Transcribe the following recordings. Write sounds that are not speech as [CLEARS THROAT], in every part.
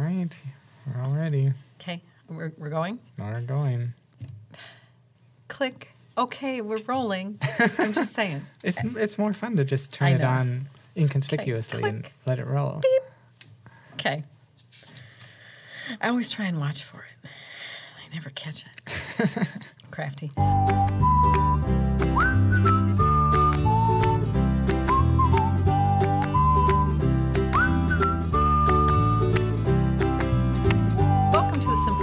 All right, we're all ready. Okay, we're, we're going. We're going. Click. Okay, we're rolling. I'm just saying. [LAUGHS] It's it's more fun to just turn I it know. on inconspicuously and click. let it roll. Beep. Okay. I always try and watch for it. I never catch it. [LAUGHS] Crafty.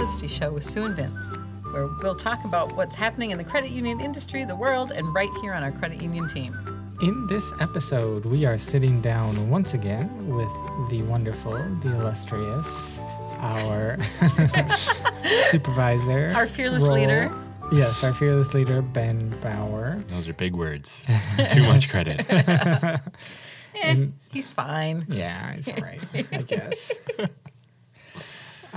Simplicity Show with Sue and Vince, where we'll talk about what's happening in the credit union industry, the world, and right here on our credit union team. In this episode, we are sitting down once again with the wonderful, the illustrious, our [LAUGHS] supervisor, Our fearless role- leader. Yes, our fearless leader, Ben Bauer. Those are big words. [LAUGHS] Too much credit. [LAUGHS] Eh, he's fine. Yeah, he's all right, I guess.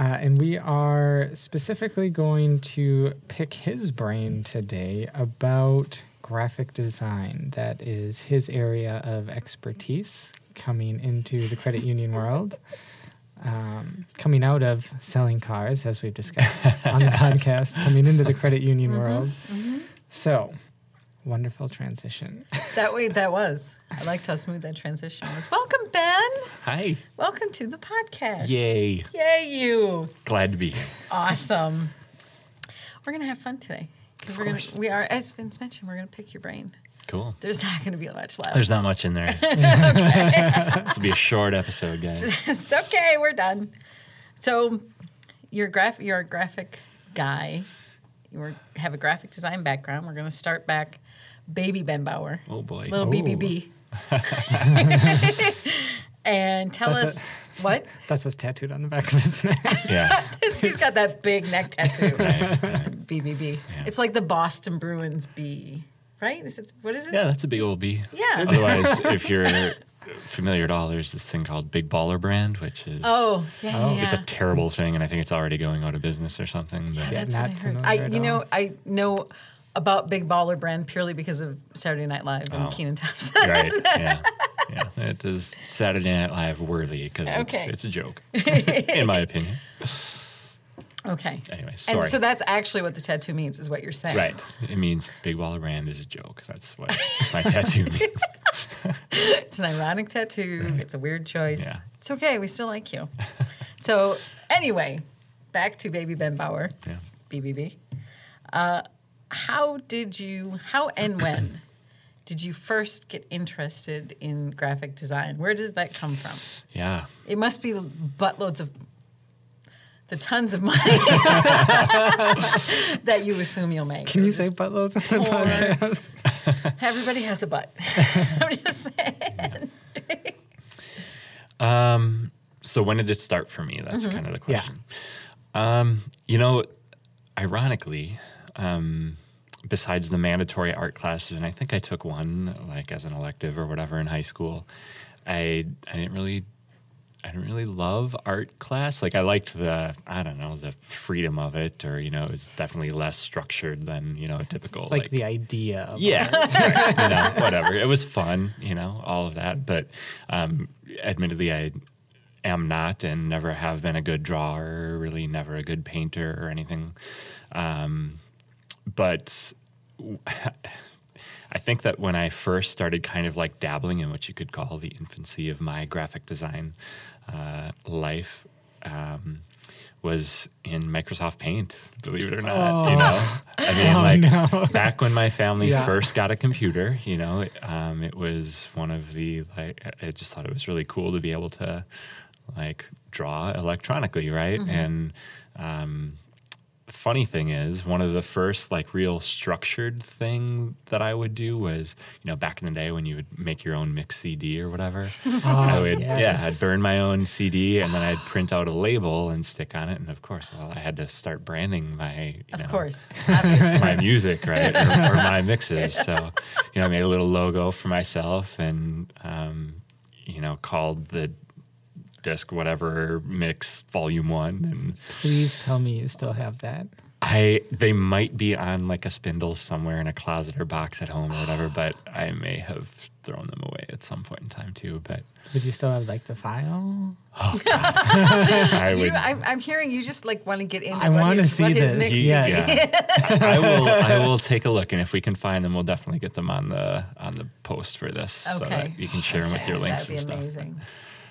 Uh, and we are specifically going to pick his brain today about graphic design. That is his area of expertise coming into the credit union world. Um, coming out of selling cars, as we've discussed on the [LAUGHS] podcast, coming into the credit union world. So, wonderful transition. [LAUGHS] That way, that was. I liked how smooth that transition was. Welcome, Ben. Hi. Welcome to the podcast. Yay. Yay, you. Glad to be here. Awesome. We're gonna have fun today because Of we're gonna. course. We are, as Vince mentioned, we're gonna pick your brain. Cool. There's not gonna be much left. There's not much in there. [LAUGHS] [LAUGHS] this will be a short episode, guys. Just okay. We're done. So, you're graph. You're a graphic guy. You were, have a graphic design background. We're gonna start back. Baby Ben Bauer. Oh boy. little Oh. BBB. [LAUGHS] and tell That's us what That's what's tattooed on the back of his neck. [LAUGHS] Yeah. [LAUGHS] he's got that big neck tattoo. Right, right. BBB. It's like the Boston Bruins B, right? Is it what is it? Yeah, that's a big old B. Yeah. Otherwise, if you're familiar at all, there's this thing called Big Baller Brand, which is Oh, yeah, Oh. yeah. it's a terrible thing, and I think it's already going out of business or something. But That's not what I heard. I, you know, all. I know about Big Baller Brand purely because of Saturday Night Live and Oh. Kenan Thompson. right, [LAUGHS] yeah, yeah, it is Saturday Night Live worthy because Okay. it's, it's a joke, [LAUGHS] in my opinion. Okay. Anyway, And sorry. so that's actually what the tattoo means, is what you're saying. Right. It means Big Baller Brand is a joke. That's what my tattoo [LAUGHS] means. It's an ironic tattoo. It's a weird choice. Yeah. It's okay. We still like you. so anyway, back to Baby Ben Bauer, Yeah. BBB. Uh, how did you? How and when did you first get interested in graphic design? Where does that come from? Yeah. It must be the buttloads of the tons of money [LAUGHS] that you assume you'll make. Can you say buttloads on the poor. podcast? [LAUGHS] Everybody has a butt. [LAUGHS] I'm just saying. um, So when did it start for me? That's Mm-hmm. kind of the question. Yeah. question. Um, you know, ironically, um, besides the mandatory art classes, and I think I took one like as an elective or whatever in high school, I I didn't really I didn't really love art class. Like I liked the I don't know the freedom of it, or you know, it was definitely less structured than you know a typical like, the idea of yeah, right, [LAUGHS] you know, whatever. It was fun, you know, all of that. But um, admittedly, I am not and never have been a good drawer, really never a good painter or anything. Um, but [LAUGHS] I think that when I first started kind of like dabbling in what you could call the infancy of my graphic design uh, life, um, was in Microsoft Paint, believe it or not. You know, I mean, like [LAUGHS] back when my family Yeah. first got a computer, you know, um, it was one of the like. I just thought it was really cool to be able to like draw electronically, right? And um, funny thing is, one of the first like real structured thing that I would do was, you know, back in the day when you would make your own mix CD or whatever. [LAUGHS] I would, yeah. I'd burn my own CD and then I'd [SIGHS] print out a label and stick on it. And of course, well, I had to start branding my, you Of know, course, [LAUGHS] my music, right, or, or my [LAUGHS] mixes. So, you know, I made a little logo for myself and, um, you know, called the disc whatever mix volume one and Please tell me you still have that. I they might be on like a spindle somewhere in a closet or box at home or whatever, [GASPS] but I may have thrown them away at some point in time too. But Would you still have like the file? Oh, [LAUGHS] I You. I'm, I'm hearing you just like want to get into I wanna see what this. mix Yeah. yeah, I, [LAUGHS] I will. I will take a look, and if we can find them, we'll definitely get them on the on the post for this, so Okay. that you can share them with your links That'd be and stuff. amazing.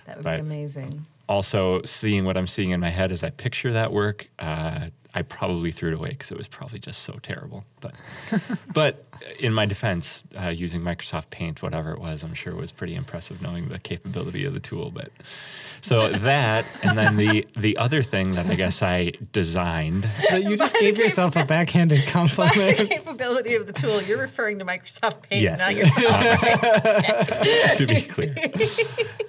That would But- be amazing. also seeing what I'm seeing in my head as I picture that work, uh, I probably threw it away because it was probably just so terrible. But, [LAUGHS] but in my defense, uh, using Microsoft Paint, whatever it was, I'm sure was pretty impressive knowing the capability of the tool. But so [LAUGHS] that, and then the the other thing that I guess I designed. But you just gave yourself a backhanded [LAUGHS] By the compliment. capability of the tool, you're referring to Microsoft Paint, Yes. not yourself. to be clear,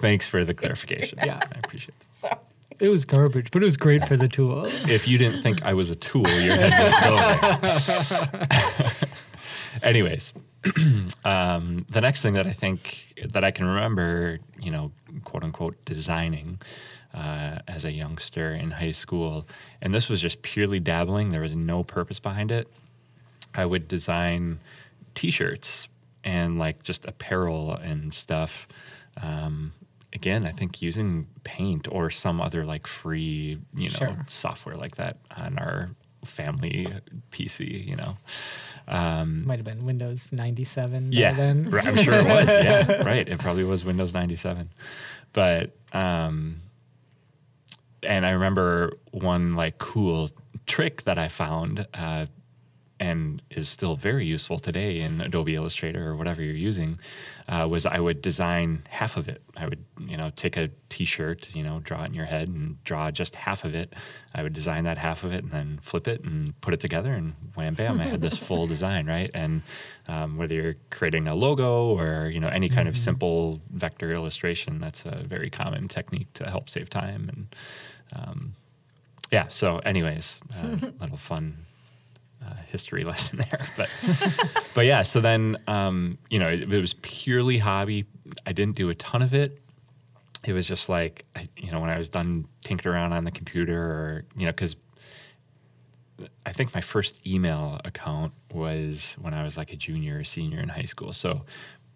thanks for the clarification. Yeah. I appreciate that. so, It was garbage, but it was great for the tool. if you didn't think I was a tool, your head wouldn't go. [LAUGHS] Anyways, [CLEARS THROAT] um, the next thing that I think that I can remember, you know, quote unquote, designing uh, as a youngster in high school, and this was just purely dabbling. There was no purpose behind it. I would design T-shirts and like just apparel and stuff. Um, again, I think using Paint or some other like free, you know, Sure. software like that on our family PC. You know, Um, Might have been Windows 97 by yeah, then. I'm sure it was. [LAUGHS] Yeah, right. It probably was Windows 97, but um, and I remember one like cool trick that I found. Uh, and is still very useful today in Adobe Illustrator or whatever you're using, uh, was I would design half of it. I would, you know, take a T-shirt, you know, draw it in your head and draw just half of it. I would design that half of it and then flip it and put it together, and wham bam, I had this [LAUGHS] full design, right? And um, whether you're creating a logo or you know any kind of simple vector illustration, that's a very common technique to help save time and um, yeah. So, anyways, uh, [LAUGHS] little fun uh, history [LAUGHS] lesson there. But but yeah, so then um, you know it, it was purely hobby. I didn't do a ton of it. It was just like I, you know when I was done tinkering around on the computer, or you know because I think my first email account was when I was like a junior or senior in high school. So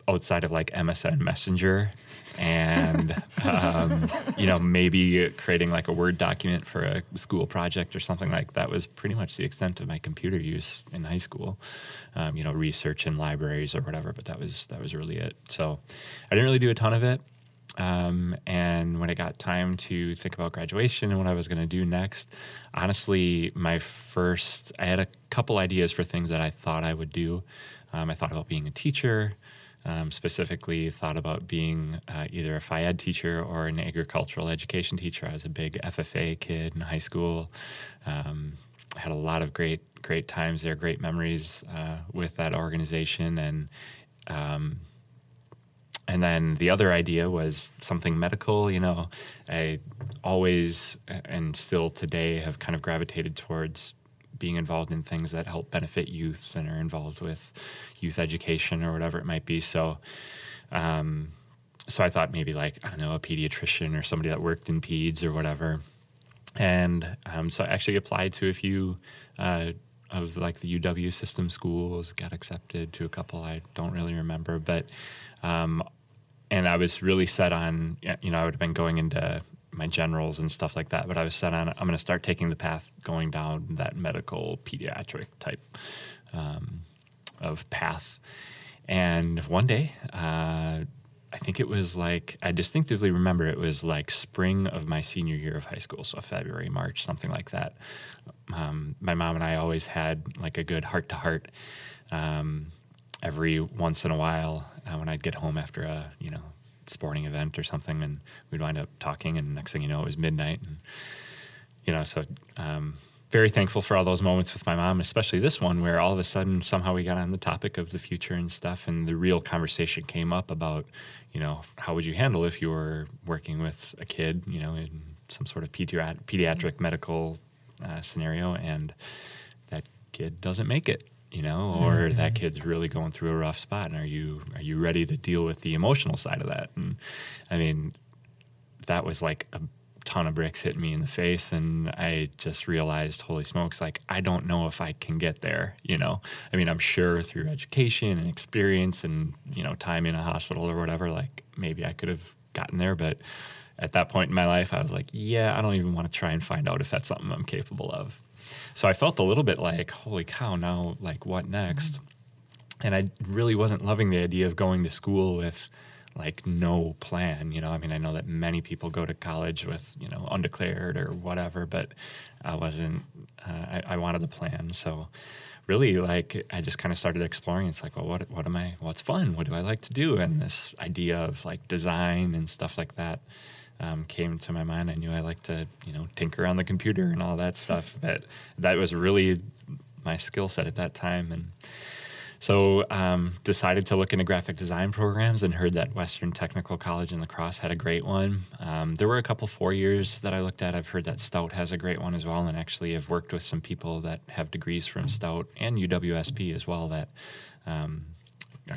outside of like MSN Messenger and um, you know maybe creating like a Word document for a school project or something like that was pretty much the extent of my computer use in high school. Um, you know, research in libraries or whatever, but that was that was really it. So I didn't really do a ton of it. Um, and when it got time to think about graduation and what I was going to do next, honestly, my first, I had a couple ideas for things that I thought I would do. Um, I thought about being a teacher, um, specifically, thought about being uh, either a phy ed teacher or an agricultural education teacher. I was a big FFA kid in high school. Um, had a lot of great, great times there, great memories uh, with that organization. And um, and then the other idea was something medical. You know, I always and still today have kind of gravitated towards being involved in things that help benefit youth and are involved with youth education or whatever it might be. So, um, so I thought maybe like I don't know a pediatrician or somebody that worked in peds or whatever. And um, so I actually applied to a few uh, of like the UW system schools, got accepted to a couple I don't really remember, but um, and I was really set on you know I would have been going into my generals and stuff like that, but I was set on I'm going to start taking the path going down that medical pediatric type um, of path. And one day, uh, I think it was like I distinctively remember it was like spring of my senior year of high school, so February, March, something like that. Um, my mom and I always had like a good heart to heart every once in a while uh, when I'd get home after a you know sporting event or something, and we'd wind up talking, and next thing you know, it was midnight, and you know, so um, very thankful for all those moments with my mom, especially this one where all of a sudden somehow we got on the topic of the future and stuff, and the real conversation came up about you know how would you handle if you were working with a kid, you know, in some sort of pediat- pediatric medical uh, scenario, and that kid doesn't make it you know or mm-hmm. that kid's really going through a rough spot and are you are you ready to deal with the emotional side of that? And i mean that was like a ton of bricks hitting me in the face and i just realized holy smokes like i don't know if i can get there you know? I mean i'm sure through education and experience and you know time in a hospital or whatever like maybe i could have gotten there but at that point in my life i was like yeah i don't even want to try and find out if that's something i'm capable of so i felt a little bit like holy cow now like what next and I really wasn't loving the idea of going to school with like no plan. You know, I mean, I know that many people go to college with you know undeclared or whatever, but I wasn't. Uh, I, I wanted a plan, so really, like, I just kind of started exploring. It's like, well, what what am I? What's fun? What do I like to do? And this idea of like design and stuff like that. Um, came to my mind. I knew I liked to, you know, tinker on the computer and all that stuff. [LAUGHS] But that was really my skill set at that time. And so um, decided to look into graphic design programs and heard that Western Technical College in La Crosse had a great one. Um, there were a couple four years that I looked at. I've heard that Stout has a great one as well, and actually have worked with some people that have degrees from Stout and UWSP as well that um,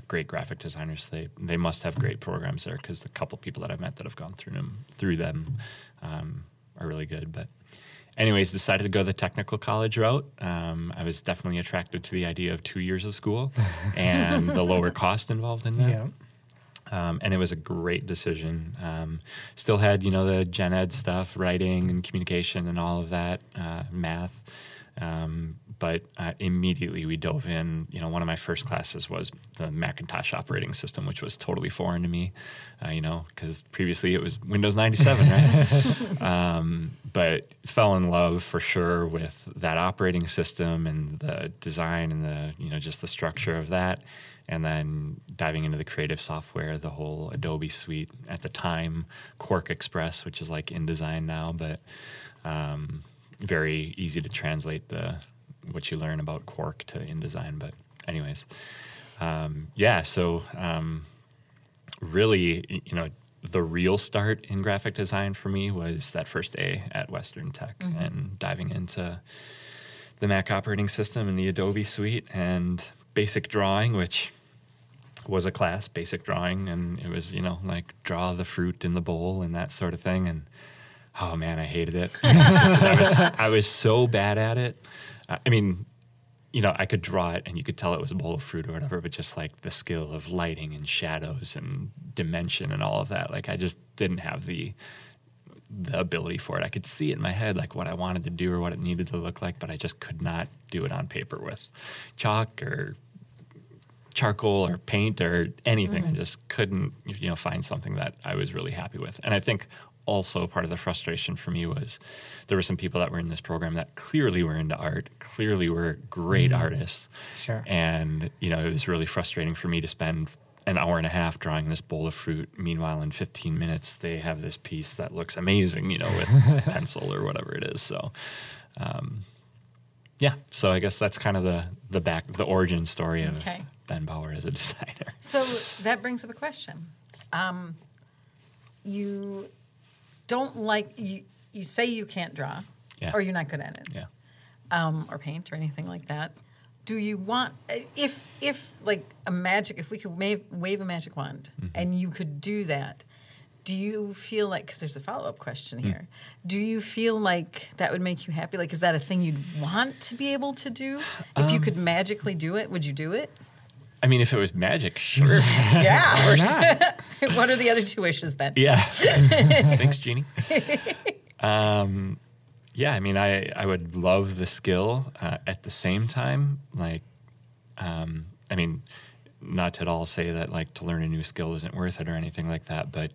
great graphic designers. They they must have great programs there because the couple people that I've met that have gone through them through them um, are really good. But anyways, decided to go the technical college route. Um, I was definitely attracted to the idea of two years of school [LAUGHS] and the lower cost involved in that. Yeah. Um, and it was a great decision. Um, still had, you know, the gen ed stuff, writing and communication and all of that, uh, math. Um, but uh, immediately we dove in. You know, one of my first classes was the Macintosh operating system, which was totally foreign to me. Uh, you know, because previously it was Windows 97, right? [LAUGHS] um, but fell in love for sure with that operating system and the design and the you know just the structure of that. And then diving into the creative software, the whole Adobe suite at the time, QuarkXPress, which is like InDesign now, but um, very easy to translate the what you learn about Quark to InDesign. But anyways, um, yeah. So um, really, you know, the real start in graphic design for me was that first day at Western Tech and diving into the Mac operating system and the Adobe suite and basic drawing, which was a class, basic drawing, and it was, you know, like draw the fruit in the bowl and that sort of thing. And oh man, I hated it. [LAUGHS] I was I was so bad at it. I mean, you know, I could draw it and you could tell it was a bowl of fruit or whatever, but just like the skill of lighting and shadows and dimension and all of that, like I just didn't have the the ability for it. I could see it in my head, like what I wanted to do or what it needed to look like, but I just could not do it on paper with chalk or charcoal or paint or anything. I mm-hmm. just couldn't, you know, find something that I was really happy with. And I think also part of the frustration for me was there were some people that were in this program that clearly were into art, clearly were great artists. Sure. And, you know, it was really frustrating for me to spend an hour and a half drawing this bowl of fruit. Meanwhile, in 15 minutes, they have this piece that looks amazing, you know, with [LAUGHS] pencil or whatever it is. So, um, yeah. So I guess that's kind of the the back the origin story of Okay. Ben Bauer as a [LAUGHS] designer. So that brings up a question. Um, you don't like you. You say you can't draw, Yeah. or you're not good at it, Yeah. um, or paint, or anything like that. Do you want if if like a magic? If we could wave, wave a magic wand Mm-hmm. and you could do that, do you feel like? Because there's a follow up question Mm. here. Do you feel like that would make you happy? Like, is that a thing you'd want to be able to do? If Um, you could magically do it, would you do it? I mean, if it was magic, sure. [LAUGHS] Yeah. [LAUGHS] Not. [LAUGHS] what are the other two wishes then? yeah. Thanks, Jeannie. Um, yeah, I mean, I, I would love the skill. Uh, at the same time, like, um, I mean, not to at all say that like to learn a new skill isn't worth it or anything like that, but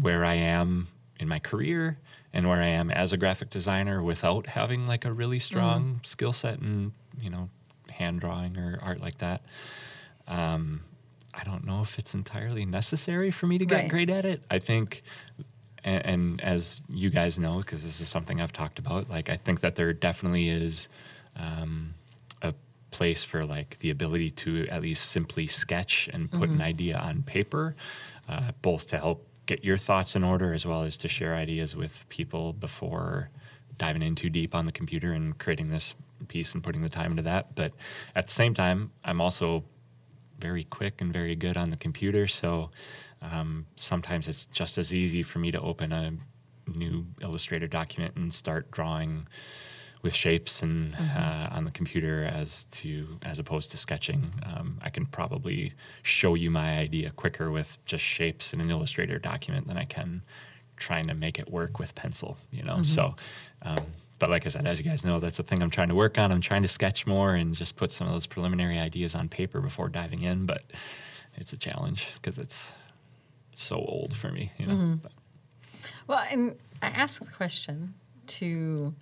where I am in my career and where I am as a graphic designer without having like a really strong skill set in, you know, hand drawing or art like that, um, I don't know if it's entirely necessary for me to get Right. great at it. I think, and, and as you guys know, because this is something I've talked about, like I think that there definitely is um, a place for like the ability to at least simply sketch and put an idea on paper, uh, both to help get your thoughts in order as well as to share ideas with people before diving in too deep on the computer and creating this piece and putting the time into that. But at the same time, I'm also very quick and very good on the computer. So um, sometimes it's just as easy for me to open a new Illustrator document and start drawing with shapes and uh, on the computer as to as opposed to sketching. Um, I can probably show you my idea quicker with just shapes in an Illustrator document than I can trying to make it work with pencil. You know, so. Um, but like I said, as you guys know, that's the thing I'm trying to work on. I'm trying to sketch more and just put some of those preliminary ideas on paper before diving in. But it's a challenge because it's so old for me. You know. Mm-hmm. But- Well, and I ask the question to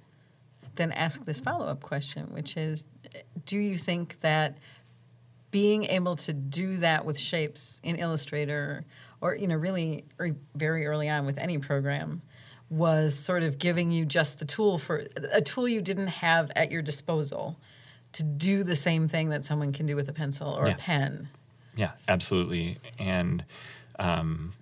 then ask this follow up question, which is Do you think that being able to do that with shapes in Illustrator or, you know, really er, very early on with any program was sort of giving you just the tool for a tool you didn't have at your disposal to do the same thing that someone can do with a pencil or Yeah. a pen? Yeah, absolutely. And, um,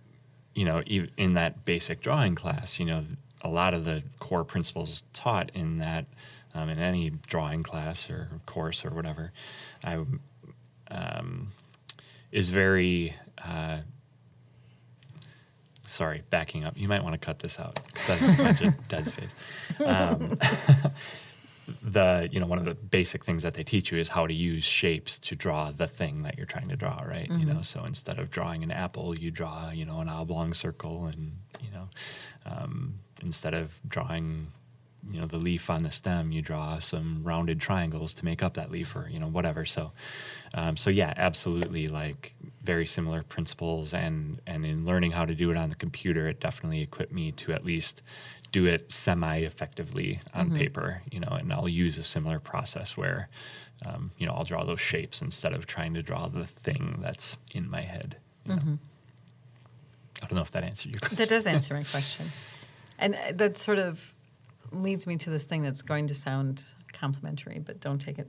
you know, in that basic drawing class, you know, a lot of the core principles taught in that, um, in any drawing class or course or whatever, I, um, is very, uh, sorry, backing up. You might want to cut this out because that's a bunch of [LAUGHS] dead space. Um, [LAUGHS] the you know one of the basic things that they teach you is how to use shapes to draw the thing that you're trying to draw right you know so instead of drawing an apple you draw you know an oblong circle and you know um, instead of drawing you know the leaf on the stem you draw some rounded triangles to make up that leaf or you know whatever so um, so yeah absolutely like very similar principles and and in learning how to do it on the computer it definitely equipped me to at least do it semi effectively on paper you know and i'll use a similar process where um, you know i'll draw those shapes instead of trying to draw the thing that's in my head you know? i don't know if that answered your [LAUGHS] question That does answer my question. And uh, that sort of leads me to this thing that's going to sound complimentary, but don't take it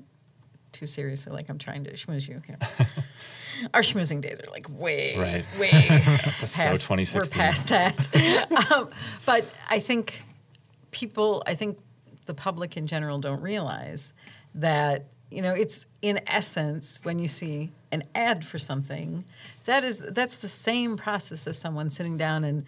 too seriously like I'm trying to schmooze you here. [LAUGHS] Our schmoozing days are like way, Right. way [LAUGHS] so past, we're 2016. past that. [LAUGHS] um, but I think people, I think the public in general don't realize that you know it's in essence when you see an ad for something that is that's the same process as someone sitting down and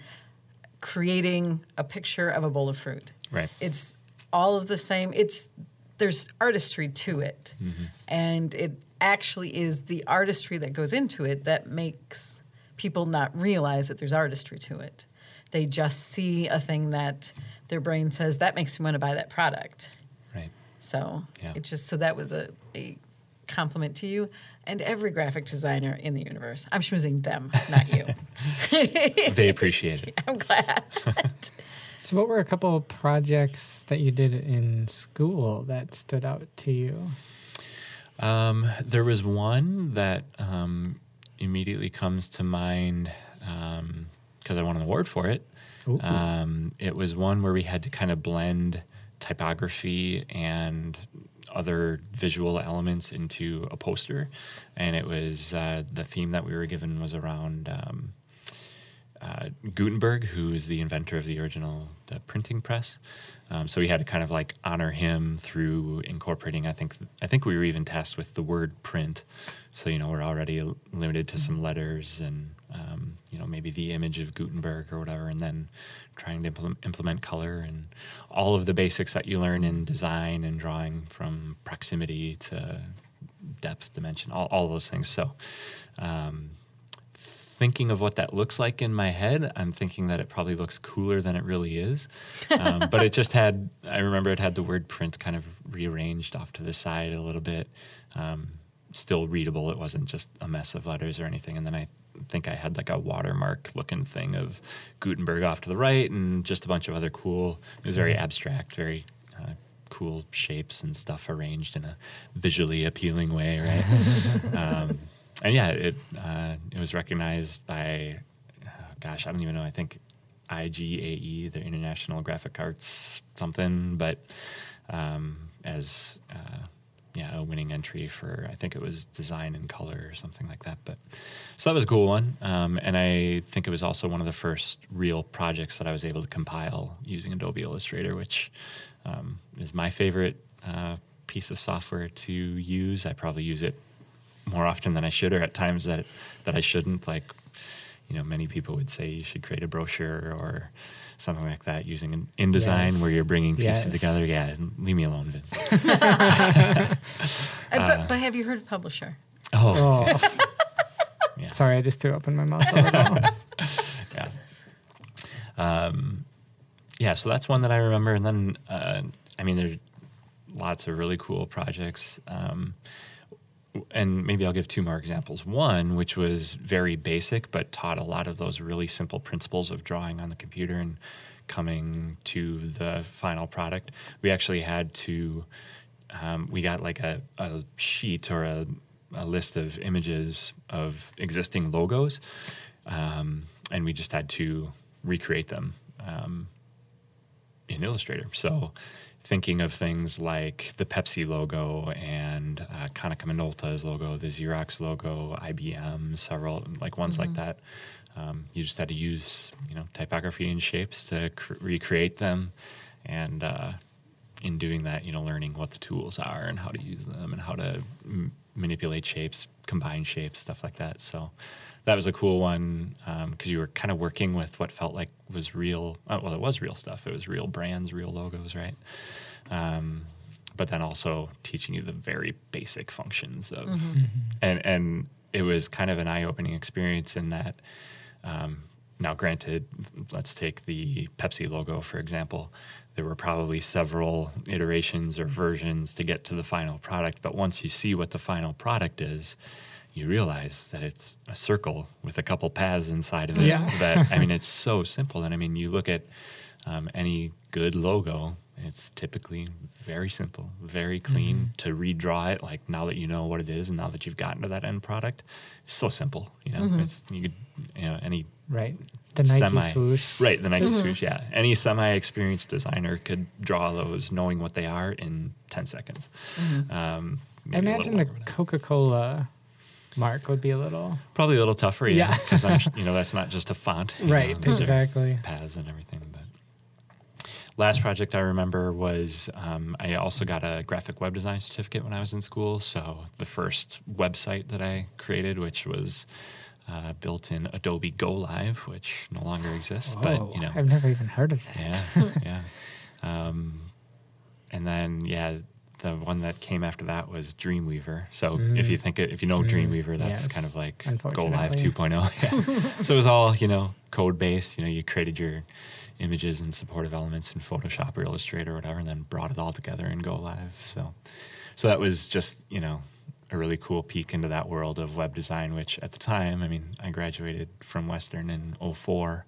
creating a picture of a bowl of fruit Right. it's all of the same it's there's artistry to it. Mm-hmm. And it actually is the artistry that goes into it that makes people not realize that there's artistry to it. They just see a thing that their brain says that makes me want to buy that product. Right. So Yeah. it just so that was a, a compliment to you and every graphic designer in the universe. I'm choosing them not you. [LAUGHS] They appreciate it. [LAUGHS] I'm glad [LAUGHS] So, what were a couple of projects that you did in school that stood out to you? Um, there was one that um, immediately comes to mind because I won an award for it. Um, it was one where we had to kind of blend typography and other visual elements into a poster, and it was uh, the theme that we were given was around. Um, uh, Gutenberg, who is the inventor of the original the printing press. Um, so we had to kind of like honor him through incorporating. I think I think we were even tasked with the word print. So you know we're already limited to some letters and um, you know maybe the image of Gutenberg or whatever, and then trying to implement, implement color and all of the basics that you learn in design and drawing from proximity to depth, dimension, all, all those things. So. Um, thinking of what that looks like in my head, I'm thinking that it probably looks cooler than it really is. Um, but it just had, I remember it had the word print kind of rearranged off to the side a little bit. Um, still readable. It wasn't just a mess of letters or anything. And then I think I had like a watermark looking thing of Gutenberg off to the right and just a bunch of other cool, it was very abstract, very uh, cool shapes and stuff arranged in a visually appealing way, right? [LAUGHS] um, and yeah, it uh, it was recognized by, uh, gosh, I don't even know. I think IGAE, the International Graphic Arts something, but um, as uh, yeah, a winning entry for I think it was design and color or something like that. But so that was a cool one, um, and I think it was also one of the first real projects that I was able to compile using Adobe Illustrator, which um, is my favorite uh, piece of software to use. I probably use it more often than I should, or at times that that I shouldn't. Like, you know, many people would say you should create a brochure or something like that using an InDesign Yes. where you're bringing pieces Yes. together. Yeah, leave me alone, Vince. [LAUGHS] Uh, but, but have you heard of Publisher? Oh, Oh, [LAUGHS] yeah. sorry, I just threw up in my mouth [LAUGHS] yeah. Um, yeah, so that's one that I remember. And then, uh, I mean, there's lots of really cool projects. Um, w- and maybe I'll give two more examples. One, which was very basic, but taught a lot of those really simple principles of drawing on the computer and coming to the final product. We actually had to, um, we got like a, a sheet or a, a list of images of existing logos um, and we just had to recreate them um, in Illustrator. So, thinking of things like the Pepsi logo and uh, Konica Minolta's logo, the Xerox logo, IBM, several like ones like that. Um, you just had to use you know typography and shapes to cr- recreate them, and uh, in doing that, you know, learning what the tools are and how to use them and how to m- manipulate shapes, combine shapes, stuff like that. So that was a cool one because you were kind of working with what felt like was real. Uh, well, it was real stuff. It was real brands, real logos, right? Um, but then also teaching you the very basic functions of, and and it was kind of an eye-opening experience in that. Um, now, granted, let's take the Pepsi logo for example. There were probably several iterations or versions to get to the final product, but once you see what the final product is, you realize that it's a circle with a couple paths inside of it. Yeah. That I mean, [LAUGHS] it's so simple. And I mean, you look at um, any good logo, it's typically very simple, very clean to redraw it. Like now that you know what it is, and now that you've gotten to that end product, it's so simple. You know, it's you could you know any right. The Nike semi swoosh. right the Nike swoosh. Yeah, any semi-experienced designer could draw those, knowing what they are, in ten seconds. Um, I maybe a imagine the. Coca Cola mark would be a little. Probably a little tougher, yeah, Yeah. because I'm [LAUGHS] you know that's not just a font, Right, know, exactly. paths and everything. But last project I remember was um, I also got a graphic web design certificate when I was in school. So the first website that I created, which was uh, built in Adobe GoLive, which no longer exists, but you know, I've never even heard of that. yeah, yeah. [LAUGHS] Um, and then yeah, the one that came after that was Dreamweaver. So if you mm. think it, if you know mm. Dreamweaver, that's yes, kind of like GoLive 2.0. [LAUGHS] Yeah. so it was all you know code based. You know, you created your images and supportive elements in Photoshop or Illustrator or whatever, and then brought it all together in GoLive. So, so that was just you know a really cool peek into that world of web design, which at the time, I mean, I graduated from Western in 04.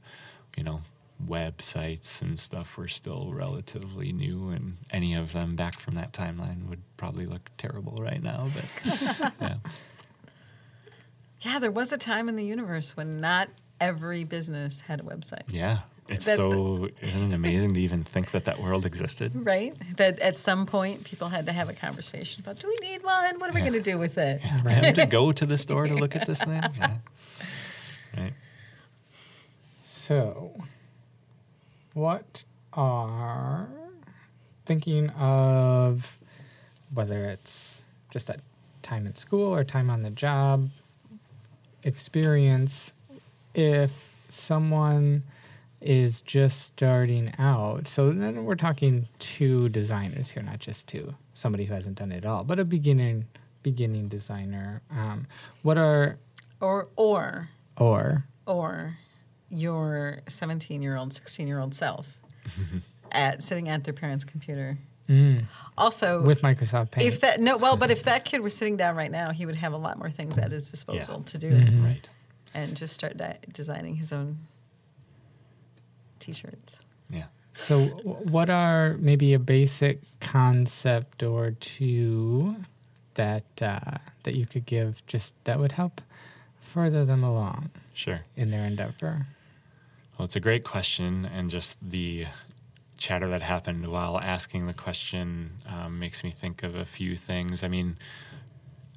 You know, websites and stuff were still relatively new, and any of them back from that timeline would probably look terrible right now. But [LAUGHS] yeah, Yeah, there was a time in the universe when not every business had a website. yeah, it's That- so isn't it amazing to even think that that world existed? Right? That at some point people had to have a conversation about do we need one? What are we Yeah. going to do with it? Yeah, I have to go to the store to look at this thing. [LAUGHS] Yeah. Right. So, what are thinking of whether it's just that time in school or time on the job experience if someone is just starting out. So then we're talking two designers here not just two somebody who hasn't done it at all but a beginning beginning designer. Um, what are Or or. Or. Or your 17 year old, 16 year old self [LAUGHS] at sitting at their parents' computer. mm, Also, with microsoft paint if that no, well, but if that kid were sitting down right now, he would have a lot more things at his disposal to do Mm-hmm. Right. and just start di- designing his own t-shirts. Yeah. So, w- what are maybe a basic concept or two that uh, that you could give just that would help further them along Sure. in their endeavor? Well, it's a great question, and just the chatter that happened while asking the question um, makes me think of a few things. I mean,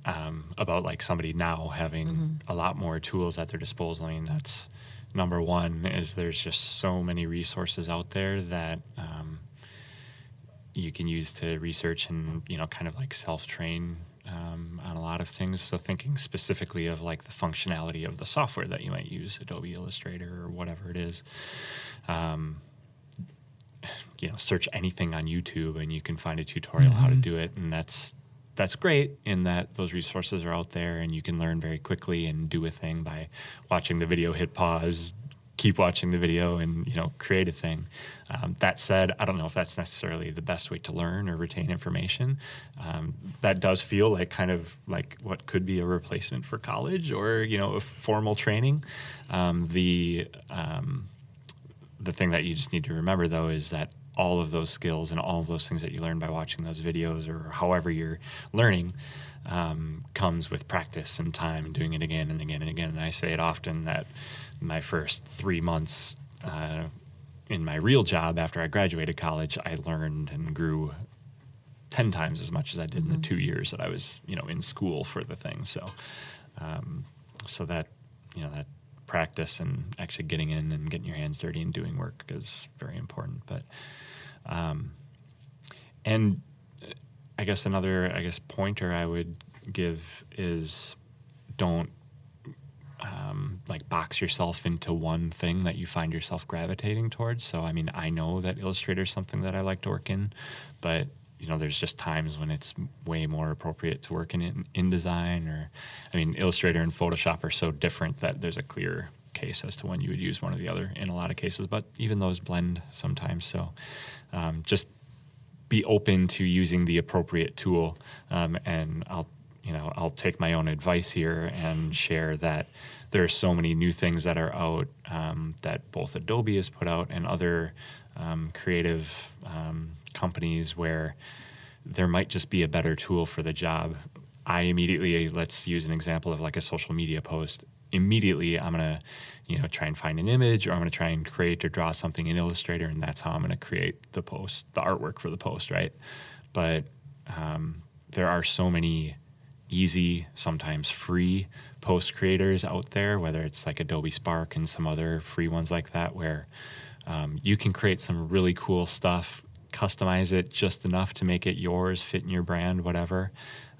um, about like somebody now having a lot more tools at their disposal. I mean, that's number one. Is there's just so many resources out there that um, you can use to research and you know kind of like self train um, on a lot of things. So thinking specifically of like the functionality of the software that you might use, Adobe Illustrator or whatever it is. Um, you know, search anything on YouTube and you can find a tutorial how to do it, and that's that's great in that those resources are out there and you can learn very quickly and do a thing by watching the video, hit pause, keep watching the video and you know create a thing. Um, that said i don't know if that's necessarily the best way to learn or retain information. Um, that does feel like kind of like what could be a replacement for college or you know a formal training. Um, the um, the thing that you just need to remember though is that all of those skills and all of those things that you learn by watching those videos or however you're learning um, comes with practice and time and doing it again and again and again. And I say it often that my first three months uh, in my real job after I graduated college, I learned and grew ten times as much as I did in the two years that I was, you know, in school for the thing. So, um, so that you know that practice and actually getting in and getting your hands dirty and doing work is very important. But, um, and I guess another I guess pointer I would give is don't um, like box yourself into one thing that you find yourself gravitating towards. So I mean I know that Illustrator is something that I like to work in, but you know there's just times when it's way more appropriate to work in InDesign or I mean Illustrator and Photoshop are so different that there's a clear case as to when you would use one or the other in a lot of cases. But even those blend sometimes. So um, just be open to using the appropriate tool. Um, and I'll, you know, I'll take my own advice here and share that there are so many new things that are out um, that both Adobe has put out and other um, creative um, companies where there might just be a better tool for the job. I immediately let's use an example of like a social media post. Immediately, I'm gonna, you know, try and find an image, or I'm gonna try and create or draw something in Illustrator, and that's how I'm gonna create the post, the artwork for the post, right? But um, there are so many easy, sometimes free post creators out there, whether it's like Adobe Spark and some other free ones like that, where um, you can create some really cool stuff, customize it just enough to make it yours, fit in your brand, whatever.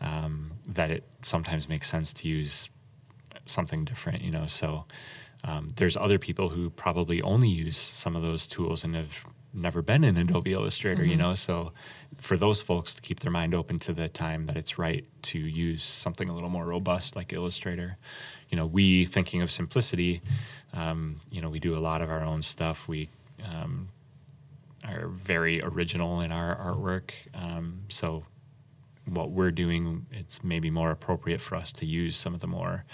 Um, that it sometimes makes sense to use something different, you know. So um, there's other people who probably only use some of those tools and have never been in Adobe Illustrator, you know. So for those folks to keep their mind open to the time that it's right to use something a little more robust like Illustrator. You know, we thinking of simplicity, um, you know, we do a lot of our own stuff. We um, are very original in our artwork. Um, so what we're doing, it's maybe more appropriate for us to use some of the more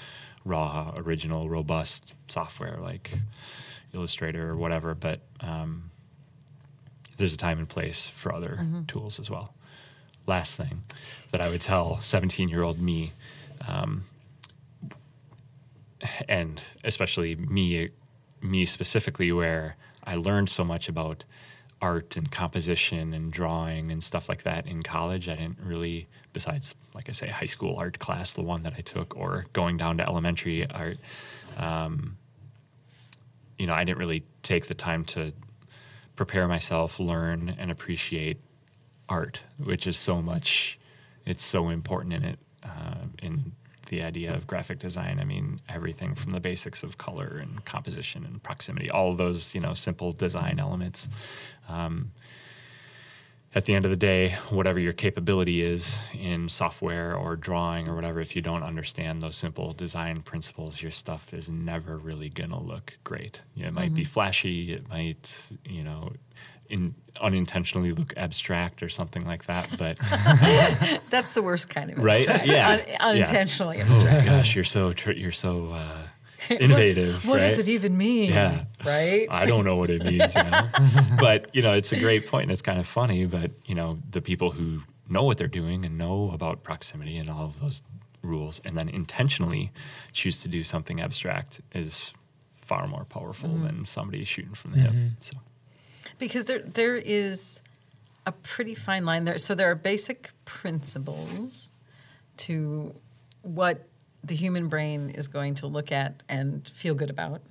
raw, original, robust software like Illustrator or whatever. But um, there's a time and place for other tools as well. Last thing that I would tell 17 year old me, um, and especially me, me specifically, where I learned so much about art and composition and drawing and stuff like that in college. I didn't really, besides, like I say, high school art class, the one that I took, or going down to elementary art, um, you know, I didn't really take the time to prepare myself, learn, and appreciate art, which is so much, it's so important in it, uh, in the idea of graphic design. I mean, everything from the basics of color and composition and proximity, all those, you know, simple design elements. Um, at the end of the day, whatever your capability is in software or drawing or whatever, if you don't understand those simple design principles, your stuff is never really gonna look great. You know, it might be flashy, it might, you know, in, unintentionally look abstract or something like that, but [LAUGHS] That's the worst kind of Right? abstract. Yeah. Un- Yeah. unintentionally oh abstract. gosh, you're so tr- you're so uh, [LAUGHS] innovative. What, what does it even mean? Yeah. Right? I don't know what it means, you know. [LAUGHS] but you know, it's a great point, and it's kind of funny. But you know, the people who know what they're doing and know about proximity and all of those rules, and then intentionally choose to do something abstract is far more powerful than somebody shooting from the hip. So Because there there is a pretty fine line there. So there are basic principles to what the human brain is going to look at and feel good about.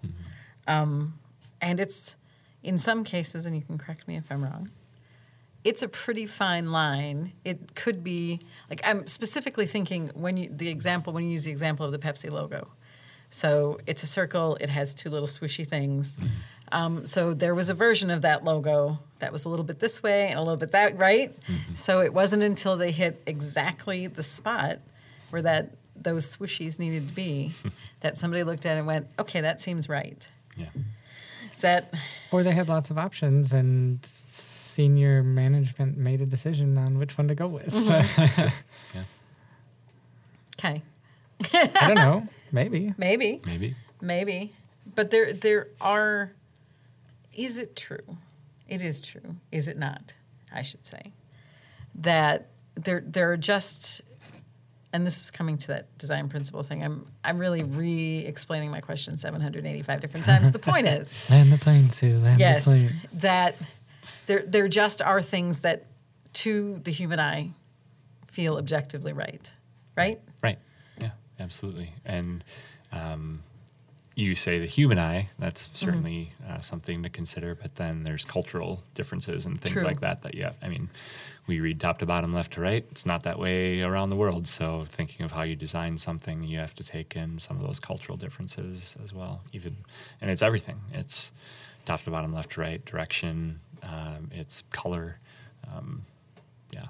Um, and it's in some cases, and you can correct me if I'm wrong, it's a pretty fine line. It could be like I'm specifically thinking when you the example when you use the example of the Pepsi logo. So it's a circle. It has two little swooshy things. Um, so there was a version of that logo that was a little bit this way and a little bit that right. So it wasn't until they hit exactly the spot where that those swooshies needed to be [LAUGHS] that somebody looked at it and went, "Okay, that seems right." Yeah. Is that Or they had lots of options and senior management made a decision on which one to go with. [LAUGHS] okay? I don't know. [LAUGHS] Maybe. Maybe. Maybe. Maybe. But there there are is it true? It is true. Is it not? I should say. That there there are just and this is coming to that design principle thing. I'm I'm really re-explaining my question 785 different [LAUGHS] times. The point is, Land the plane, Sue. Land yes, the plane. that there there just are things that to the human eye feel objectively right. Right? Right. Yeah, absolutely. And um, you say the human eye, that's Mm-hmm. certainly uh, something to consider, but then there's cultural differences and things True. like that that you have. I mean, we read top to bottom, left to right. It's not that way around the world. So thinking of how you design something, you have to take in some of those cultural differences as well. Even, and it's everything. It's top to bottom, left to right, direction. Um, it's color. Um, yeah,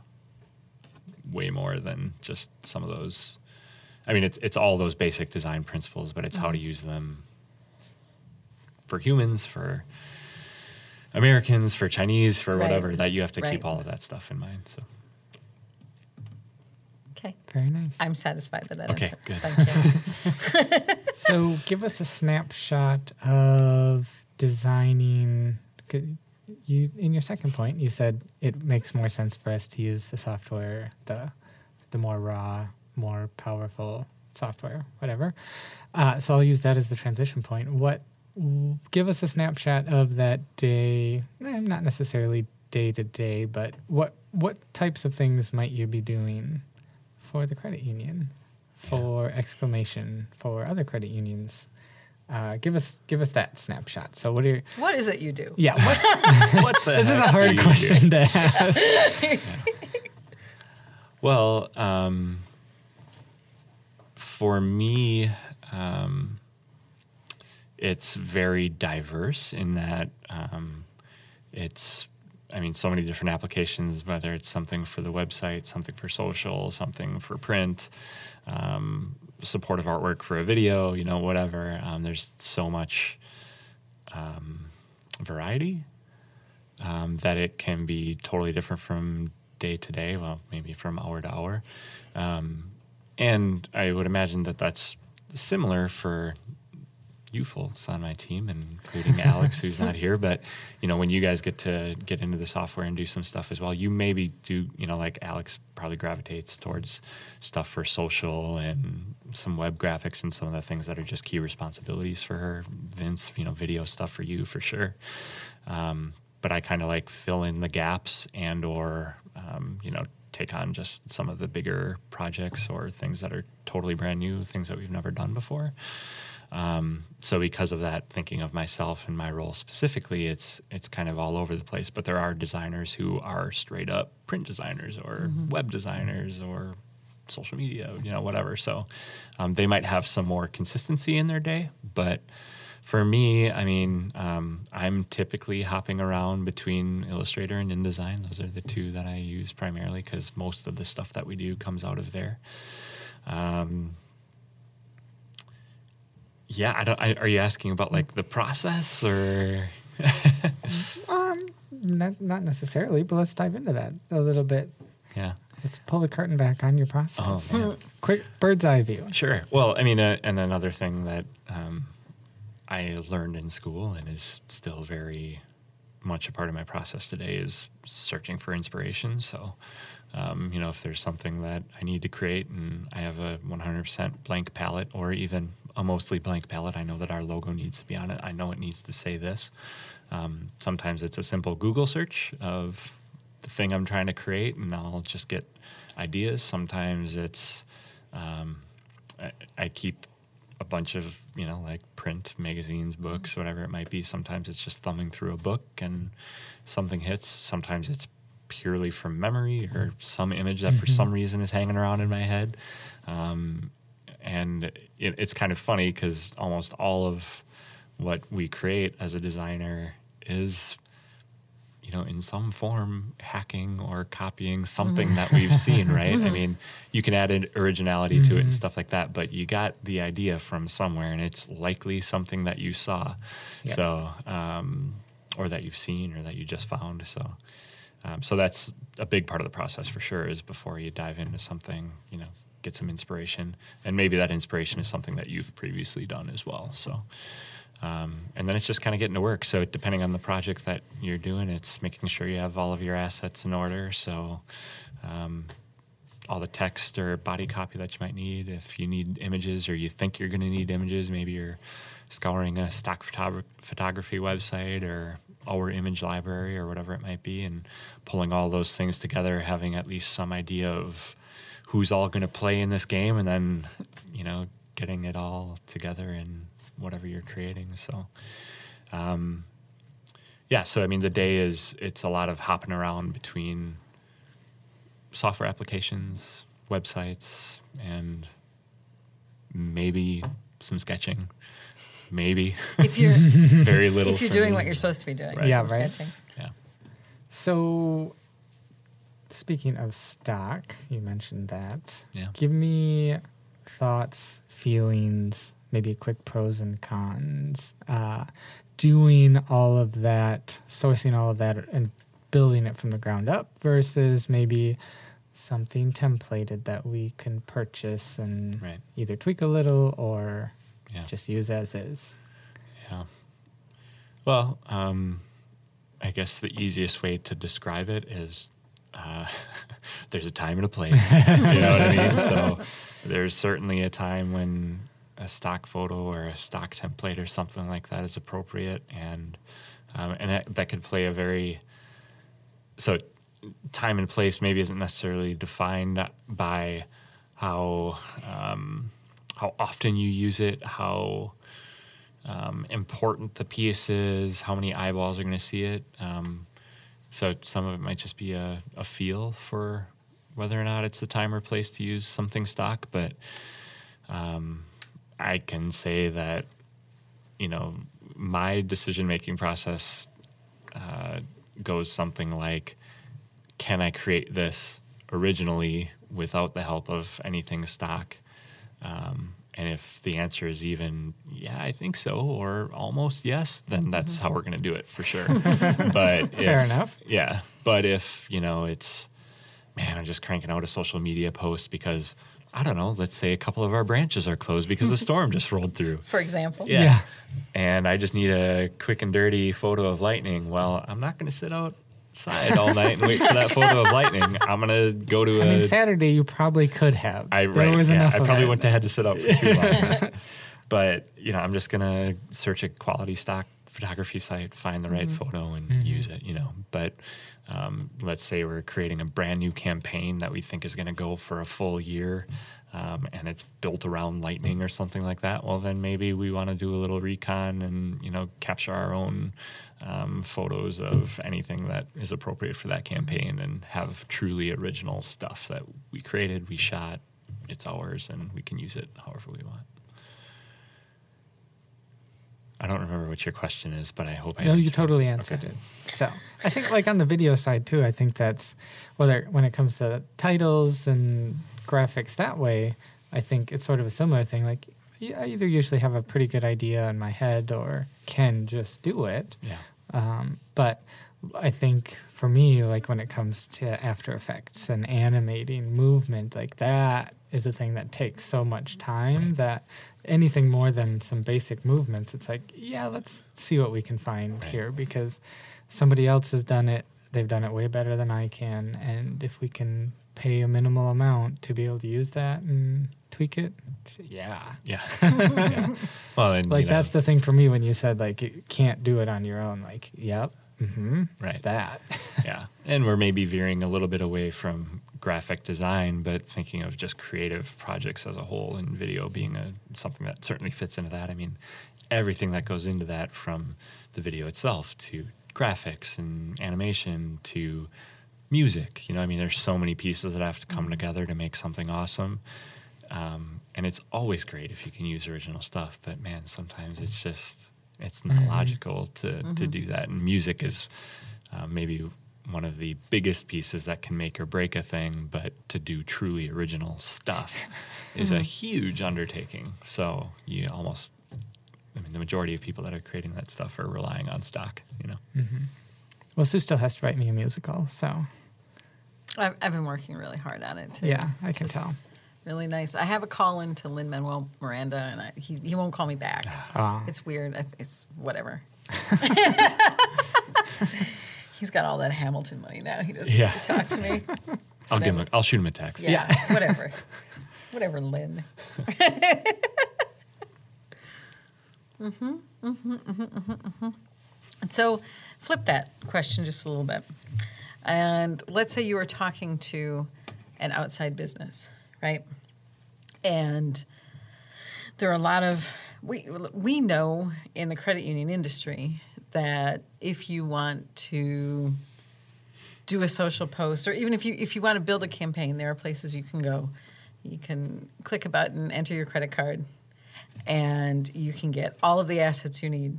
way more than just some of those. I mean, it's it's all those basic design principles, but it's how to mm-hmm. use them for humans, for Americans, for Chinese, for Right. whatever. That you have to Right. keep all of that stuff in mind. So Okay. Very nice. I'm satisfied with that Okay, answer. good. Thank you. [LAUGHS] [LAUGHS] so give us a snapshot of designing you in your second point you said it makes more sense for us to use the software the the more raw more powerful software whatever. Uh, so i'll use that as the transition point. What give us a snapshot of that day eh, not necessarily day to day but what what types of things might you be doing for the credit union for exclamation for other credit unions? Uh, give us give us that snapshot. So what are your, What is it you do? yeah. [LAUGHS] What, [LAUGHS] what the this is a hard you do? question to ask. [LAUGHS] Well, um, for me, um, it's very diverse in that um, it's, I mean, so many different applications, whether it's something for the website, something for social, something for print, um, supportive artwork for a video, you know, whatever. Um, there's so much um, variety um, that it can be totally different from day to day. Well, maybe from hour to hour. Um, and I would imagine that that's similar for you folks on my team, including [LAUGHS] Alex, who's not here. But you know, when you guys get to get into the software and do some stuff as well, you maybe do. You know, like Alex probably gravitates towards stuff for social and some web graphics and some of the things that are just key responsibilities for her. Vince, you know, video stuff for you for sure. Um, but I kind of like fill in the gaps and or um, you know take on just some of the bigger projects or things that are totally brand new, things that we've never done before. Um, so because of that, thinking of myself and my role specifically, it's it's kind of all over the place. But there are designers who are straight up print designers or web designers or social media, you know, whatever. So um, they might have some more consistency in their day, but for me, I mean, um, I'm typically hopping around between Illustrator and InDesign. Those are the two that I use primarily because most of the stuff that we do comes out of there. Um, yeah, I don't. I, are you asking about like the process or? [LAUGHS] um not, not necessarily but let's dive into that a little bit Yeah. let's pull the curtain back on your process Oh, quick bird's eye view Sure. Well, I mean, uh, and another thing that um, I learned in school and is still very much a part of my process today is searching for inspiration. So, um, you know, if there's something that I need to create and I have a 100% blank palette or even a mostly blank palette, I know that our logo needs to be on it. I know it needs to say this. Um, sometimes it's a simple Google search of the thing I'm trying to create, and I'll just get ideas. Sometimes it's um, I, I keep a bunch of you know like print magazines, books, mm-hmm. whatever it might be. Sometimes it's just thumbing through a book and something hits. Sometimes it's purely from memory or mm-hmm. some image that for some mm-hmm. reason is hanging around in my head. Um, and it, it's kind of funny because almost all of what we create as a designer is you know in some form hacking or copying something that we've seen right? I mean you can add an originality to it and stuff like that but you got the idea from somewhere and it's likely something that you saw Yep. so um, or that you've seen or that you just found so um, so that's a big part of the process for sure is before you dive into something you know get some inspiration and maybe that inspiration is something that you've previously done as well so um, and then it's just kind of getting to work. So depending on the project that you're doing, it's making sure you have all of your assets in order. So um, all the text or body copy that you might need. If you need images or you think you're going to need images, maybe you're scouring a stock photo- photography website or our image library or whatever it might be, and pulling all those things together, having at least some idea of who's all going to play in this game, and then you know getting it all together in whatever you're creating. So. Um, yeah, so I mean, the day is it's a lot of hopping around between software applications, websites, and maybe some sketching. Maybe If you're [LAUGHS] very little. if you're doing me. what you're supposed to be doing, Right. Yeah, some right. sketching. Yeah. So, speaking of stock, you mentioned that. Yeah. Give me thoughts, feelings, maybe quick pros and cons. Uh, doing all of that, sourcing all of that, and building it from the ground up versus maybe something templated that we can purchase and Right. either tweak a little or Yeah. just use as is. Yeah. Well, um, I guess the easiest way to describe it is uh, [LAUGHS] there's a time and a place. [LAUGHS] you know what I mean? So there's certainly a time when a stock photo or a stock template or something like that is appropriate, and um, and that, that could play a very so time and place maybe isn't necessarily defined by how um, how often you use it, how um, important the piece is, how many eyeballs are going to see it. Um, so some of it might just be a, a feel for whether or not it's the time or place to use something stock. But um, I can say that, you know, my decision making process uh, goes something like can I create this originally without the help of anything stock? Um, and if the answer is even, yeah, I think so, or almost yes, then that's how we're going to do it for sure. [LAUGHS] but if, Fair enough. Yeah. But if, you know, it's, man, I'm just cranking out a social media post because, I don't know, let's say a couple of our branches are closed because a [LAUGHS] storm just rolled through. For example, Yeah. Yeah. And I just need a quick and dirty photo of lightning. Well, I'm not going to sit outside all night and wait for that photo of lightning. I'm going to go to I a mean, Saturday you probably could have. I there right, was yeah, enough I of probably it. wouldn't have had to sit out for too long. [LAUGHS] but you know, I'm just gonna search a quality stock photography site, find the right mm-hmm. photo, and mm-hmm. use it. You know, but um, let's say we're creating a brand new campaign that we think is going to go for a full year, um, and it's built around lightning or something like that. Well, then maybe we want to do a little recon and you know capture our own um, photos of anything that is appropriate for that campaign and have truly original stuff that we created, we shot, it's ours, and we can use it however we want. I don't remember what your question is, but I hope I No, you it. totally answered it. So I think, like on the video side too, I think that's whether when it comes to titles and graphics that way, I think it's sort of a similar thing. Like I either usually have a pretty good idea in my head or can just do it. Yeah. Um, but I think for me, like when it comes to After Effects and animating movement, like that is a thing that takes so much time Right. that anything more than some basic movements, it's like, yeah, let's see what we can find Right. here because somebody else has done it. They've done it way better than I can. And if we can pay a minimal amount to be able to use that and tweak it, yeah. Yeah. [LAUGHS] [LAUGHS] yeah. Well, and Like you know, that's the thing for me when you said like you can't do it on your own. Like, yep, mm-hmm, right. that. [LAUGHS] yeah. And we're maybe veering a little bit away from graphic design, but thinking of just creative projects as a whole and video being a something that certainly fits into that. I mean, everything that goes into that from the video itself to graphics and animation to music. You know, I mean, there's so many pieces that have to come together to make something awesome. Um, and it's always great if you can use original stuff, but man, sometimes it's just it's not logical to to do that. And music is uh, maybe one of the biggest pieces that can make or break a thing, but to do truly original stuff [LAUGHS] is a huge undertaking. So you almost, I mean, the majority of people that are creating that stuff are relying on stock. You know. Well, Sue still has to write me a musical, so I've, I've been working really hard on it too. yeah, I can Just tell. Really nice. I have a call in to Lin Manuel Miranda, and I, he he won't call me back. Ah. It's weird. It's, it's whatever. [LAUGHS] [LAUGHS] He's got all that Hamilton money now. He doesn't Yeah. have to talk to me. [LAUGHS] I'll give him. A, I'll shoot him a text. Yeah, [LAUGHS] whatever. Whatever, Lin. [LAUGHS] mm-hmm, mm-hmm, mm-hmm, mm-hmm. And so, flip that question just a little bit. And let's say you were talking to an outside business, right? And there are a lot of we we know in the credit union industry that if you want to do a social post or even if you if you want to build a campaign there are places you can go. You can click a button enter your credit card and you can get all of the assets you need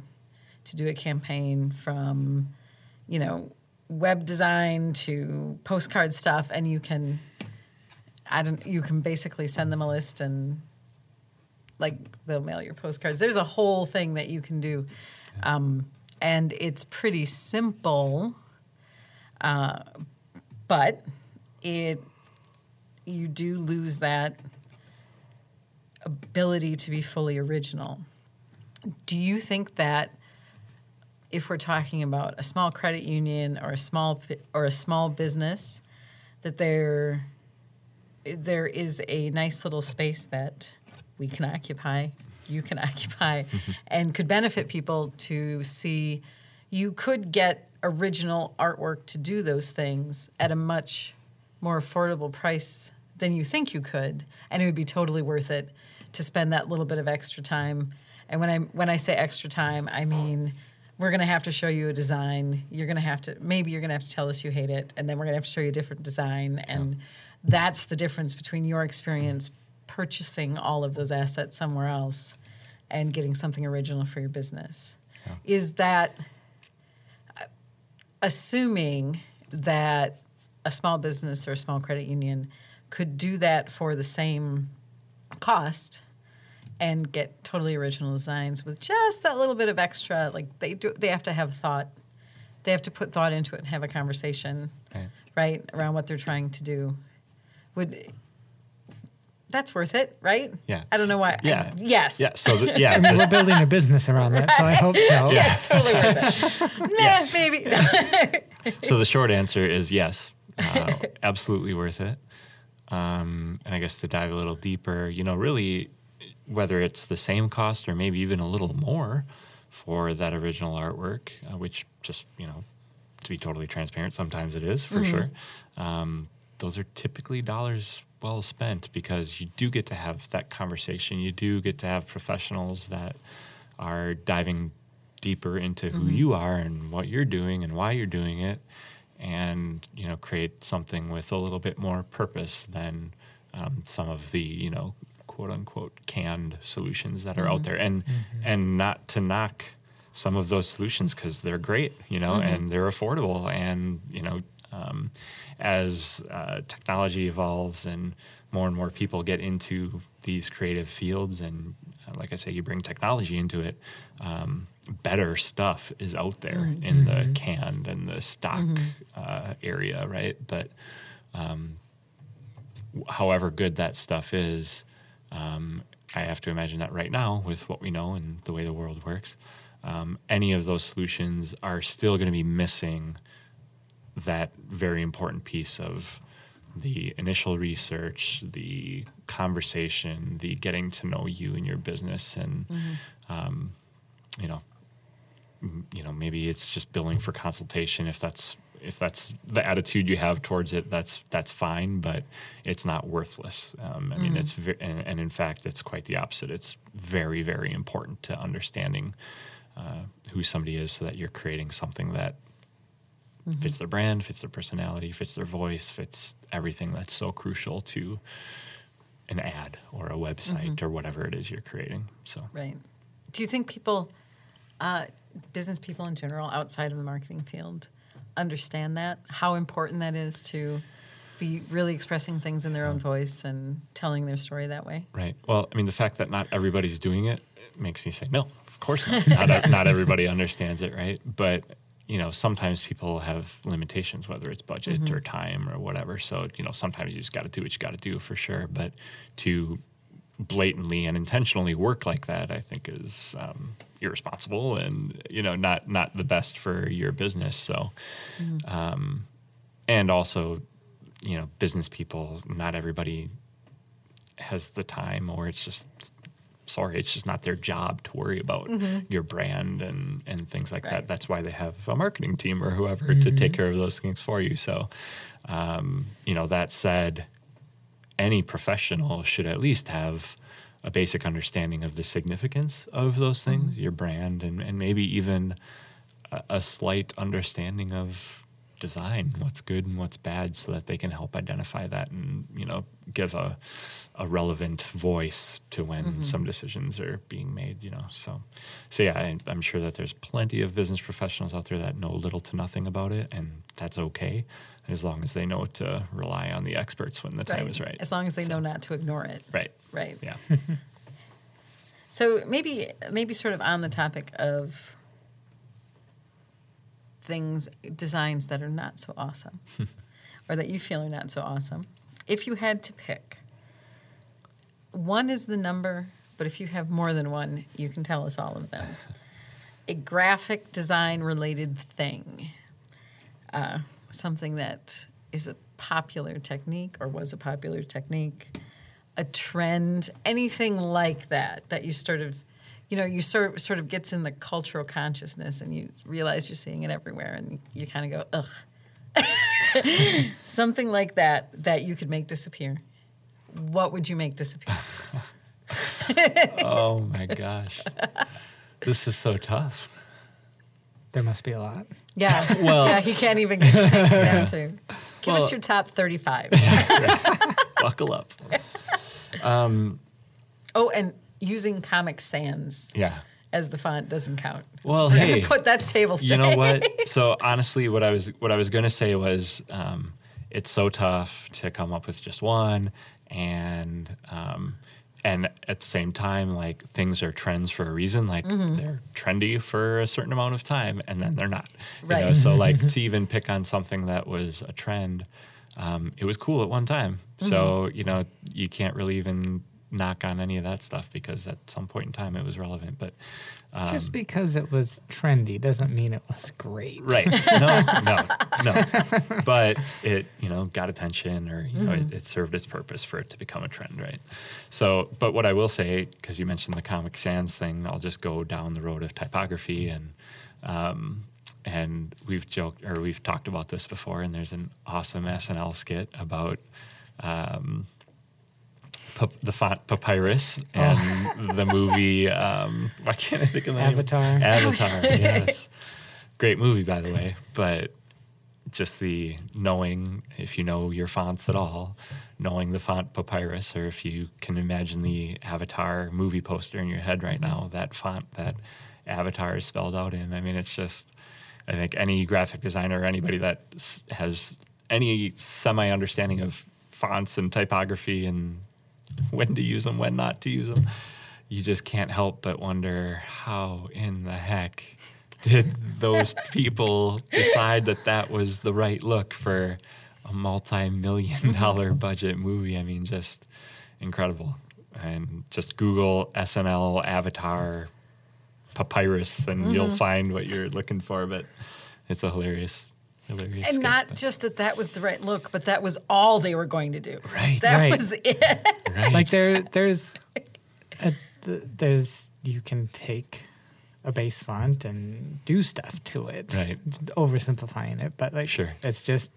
to do a campaign from you know web design to postcard stuff and you can I don't you can basically send them a list and like they'll mail your postcards. There's a whole thing that you can do um, and it's pretty simple uh, but it you do lose that ability to be fully original. Do you think that if we're talking about a small credit union or a small or a small business that there there is a nice little space that we can occupy, you can [LAUGHS] occupy and could benefit people to see you could get original artwork to do those things at a much more affordable price than you think you could and it would be totally worth it to spend that little bit of extra time. And when i when i say extra time i mean we're going to have to show you a design. You're going to have to maybe you're going to have to tell us you hate it and then we're going to have to show you a different design. And that's the difference between your experience purchasing all of those assets somewhere else and getting something original for your business. Is that uh, assuming that a small business or a small credit union could do that for the same cost and get totally original designs with just that little bit of extra like they do they have to have thought they have to put thought into it and have a conversation Right. right around what they're trying to do. Would that's worth it right Yeah. i don't know why Yeah. yes Yeah. So the, yeah. I mean, we're building a business around that, so I hope so. Yeah. it's totally worth it nah, maybe so the short answer is yes, uh, [LAUGHS] absolutely worth it. Um, and I guess to dive a little deeper, you know, really, whether it's the same cost or maybe even a little more for that original artwork, uh, which just you know, to be totally transparent, sometimes it is for sure. Um, those are typically dollars well spent because you do get to have that conversation. You do get to have professionals that are diving deeper into who mm-hmm. you are and what you're doing and why you're doing it and you know create something with a little bit more purpose than um, some of the you know quote unquote canned solutions that are out mm-hmm. there. And mm-hmm. and not to knock some of those solutions because they're great you know and they're affordable and you know um, as uh, technology evolves and more and more people get into these creative fields and uh, like i say you bring technology into it um, better stuff is out there in the canned and the stock uh, area right? But um, however good that stuff is um, i have to imagine that right now with what we know and the way the world works um, any of those solutions are still going to be missing that very important piece of the initial research, the conversation, the getting to know you and your business, and um, you know, m- you know, maybe it's just billing for consultation if that's if that's the attitude you have towards it. That's that's fine, but it's not worthless. Um, I mean, it's ve- and, and in fact, it's quite the opposite. It's very very important to understanding uh, who somebody is, so that you're creating something that fits their brand, fits their personality, fits their voice, fits everything that's so crucial to an ad or a website or whatever it is you're creating. So Right. Do you think people, uh, business people in general, outside of the marketing field, understand that? How important that is to be really expressing things in their own voice and telling their story that way? Right. Well, I mean, the fact that not everybody's doing it, it makes me say, no, of course not. not, not everybody [LAUGHS] understands it, right? But, you know, sometimes people have limitations, whether it's budget or time or whatever. So, you know, sometimes you just got to do what you got to do for sure. But to blatantly and intentionally work like that, I think is um, irresponsible and, you know, not, not the best for your business. So, um, and also, you know, business people, not everybody has the time or it's just sorry it's just not their job to worry about mm-hmm. your brand and and things like Right. that that's why they have a marketing team or whoever to mm-hmm. take care of those things for you. So um, you know that said any professional should at least have a basic understanding of the significance of those things mm-hmm. your brand and, and maybe even a, a slight understanding of design what's good and what's bad so that they can help identify that and you know give a, a relevant voice to when mm-hmm. some decisions are being made you know so. So yeah I, i'm sure that there's plenty of business professionals out there that know little to nothing about it and that's okay as long as they know to rely on the experts when the time is right. As long as they know not to ignore it. right. Right. yeah. [LAUGHS] So maybe maybe sort of on the topic of things designs that are not so awesome [LAUGHS] or that you feel are not so awesome. If you had to pick, one is the number, but if you have more than one, you can tell us all of them. [LAUGHS] A graphic design related thing, uh, something that is a popular technique or was a popular technique, a trend, anything like that, that you sort of, you know, you sort sort of gets in the cultural consciousness and you realize you're seeing it everywhere and you kind of go, ugh. [LAUGHS] Something like that that you could make disappear. What would you make disappear? [LAUGHS] [LAUGHS] oh my gosh this is so tough There must be a lot. Yeah. Well- yeah, he can't even get it down to. Give Well- us your top 35. buckle up um, oh, and using Comic Sans yeah as the font doesn't count. well [LAUGHS] We're hey put that's table stakes. You know what? So [LAUGHS] honestly, what I was what I was going to say was, um, it's so tough to come up with just one, and um, and at the same time, like things are trends for a reason. Like Mm-hmm. they're trendy for a certain amount of time, and then they're not. You know? Right. So like [LAUGHS] to even pick on something that was a trend, um, it was cool at one time. Mm-hmm. So you know you can't really even knock on any of that stuff because at some point in time it was relevant. But Um, Just because it was trendy doesn't mean it was great. Right. [LAUGHS] No, no, no. But it, you know, got attention or, you know, it, it served its purpose for it to become a trend, right? So, but what I will say, because you mentioned the Comic Sans thing, I'll just go down the road of typography and, um, and we've joked or we've talked about this before, and there's an awesome SNL skit about um, the font Papyrus and the movie. Um, why can't I think of the name? Avatar. Avatar. [LAUGHS] yes, great movie by the way. But just the knowing, if you know your fonts at all, knowing the font Papyrus, or if you can imagine the Avatar movie poster in your head right now, that font that Avatar is spelled out in. I mean, it's just. I think any graphic designer or anybody that has any semi understanding of fonts and typography and when to use them, when not to use them, you just can't help but wonder how in the heck did [LAUGHS] those people decide that that was the right look for a multi-million [LAUGHS] dollar budget movie? I mean, just incredible. And just Google SNL Avatar Papyrus, and you'll mm-hmm. find what you're looking for. But it's a hilarious, hilarious. And not but- just that that was the right look, but that was all they were going to do. Right. That Right. was it. right. Like there, there's, [LAUGHS] a, there's you can take a base font and do stuff to it. Right. Oversimplifying it, but like Sure. it's just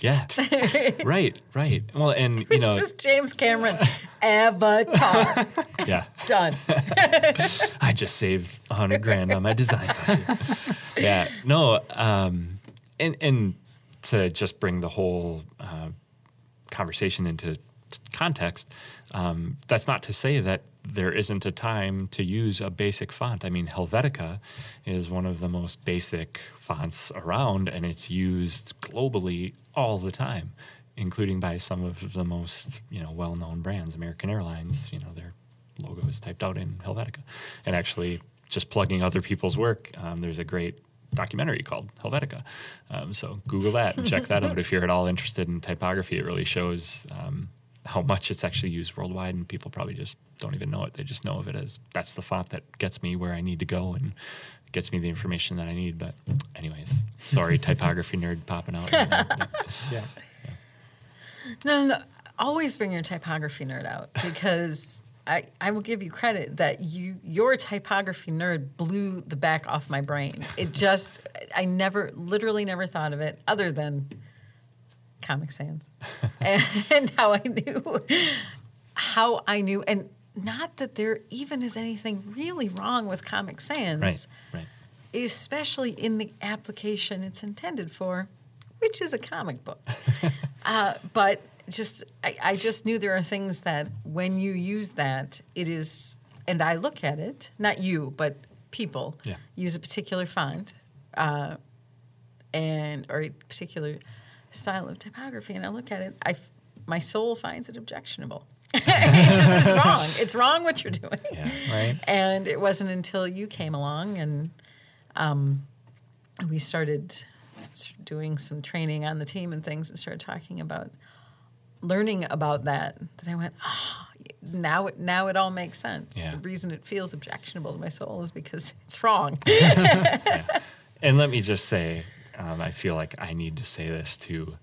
Yeah. [LAUGHS] [LAUGHS] right. Right. Well, and you know, It's just James Cameron. Avatar. yeah. Done. I just saved a hundred grand on my design budget. yeah, no, um, and and to just bring the whole uh, conversation into context, um, that's not to say that there isn't a time to use a basic font. I mean, Helvetica is one of the most basic fonts around, and it's used globally all the time, including by some of the most you know well-known brands. American Airlines, you know, their logo is typed out in Helvetica, and actually just plugging other people's work. Um, there's a great documentary called Helvetica. Um, so Google that and check that out if you're at all interested in typography. It really shows um, how much it's actually used worldwide, and people probably just don't even know it. They just know of it as that's the font that gets me where I need to go and gets me the information that I need. But, anyways, sorry, [LAUGHS] typography nerd popping out. [LAUGHS] Yeah. No, no, no. Always bring your typography nerd out because I, I will give you credit that you your typography nerd blew the back off my brain. It just I never literally never thought of it other than Comic Sans and, [LAUGHS] and how I knew how I knew and not that there even is anything really wrong with Comic Sans right, right. especially in the application it's intended for, which is a comic book. [LAUGHS] uh, but just, I, I just knew there are things that when you use that, it is, and I look at it, not you, but people Yeah. use a particular font uh, and or a particular style of typography, and I look at it, I, my soul finds it objectionable. [LAUGHS] it just is wrong. It's wrong what you're doing. Yeah. Right. And it wasn't until you came along and um, we started doing some training on the team and things and started talking about learning about that that I went, oh, now it, now it all makes sense. Yeah. The reason it feels objectionable to my soul is because [LAUGHS] it's wrong. [LAUGHS] And let me just say, um, I feel like I need to say this to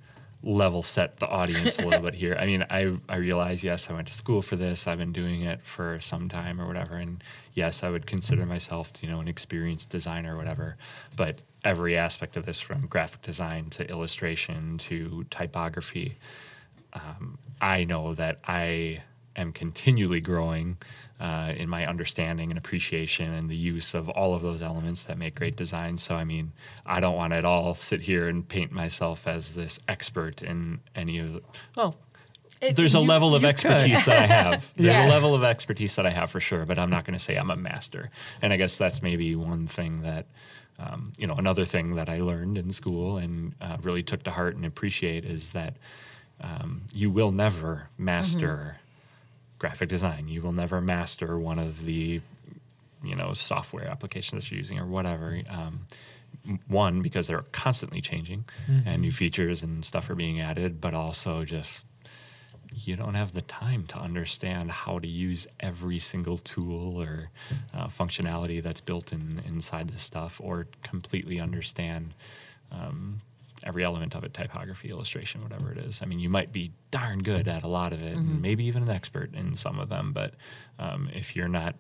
level set the audience a little bit here. I mean, I, I realize, yes, I went to school for this. I've been doing it for some time or whatever. And yes, I would consider myself, you know, an experienced designer or whatever. But every aspect of this, from graphic design to illustration to typography, um, I know that I am continually growing uh, in my understanding and appreciation and the use of all of those elements that make great design. So, I mean, I don't want to at all sit here and paint myself as this expert in any of the. Well, It- there's a level of you expertise that I have. [LAUGHS] There's Yes. a level of expertise that I have for sure, but I'm not going to say I'm a master. And I guess that's maybe one thing that, um, you know, another thing that I learned in school and uh, really took to heart and appreciate is that um, you will never master graphic design. You will never master one of the, you know, software applications that you're using or whatever. Um, one because they're constantly changing and new features and stuff are being added, but also just you don't have the time to understand how to use every single tool or uh, functionality that's built in inside this stuff, or completely understand um, every element of it typography illustration whatever it is. I mean you might be darn good at a lot of it and maybe even an expert in some of them but um, if you're not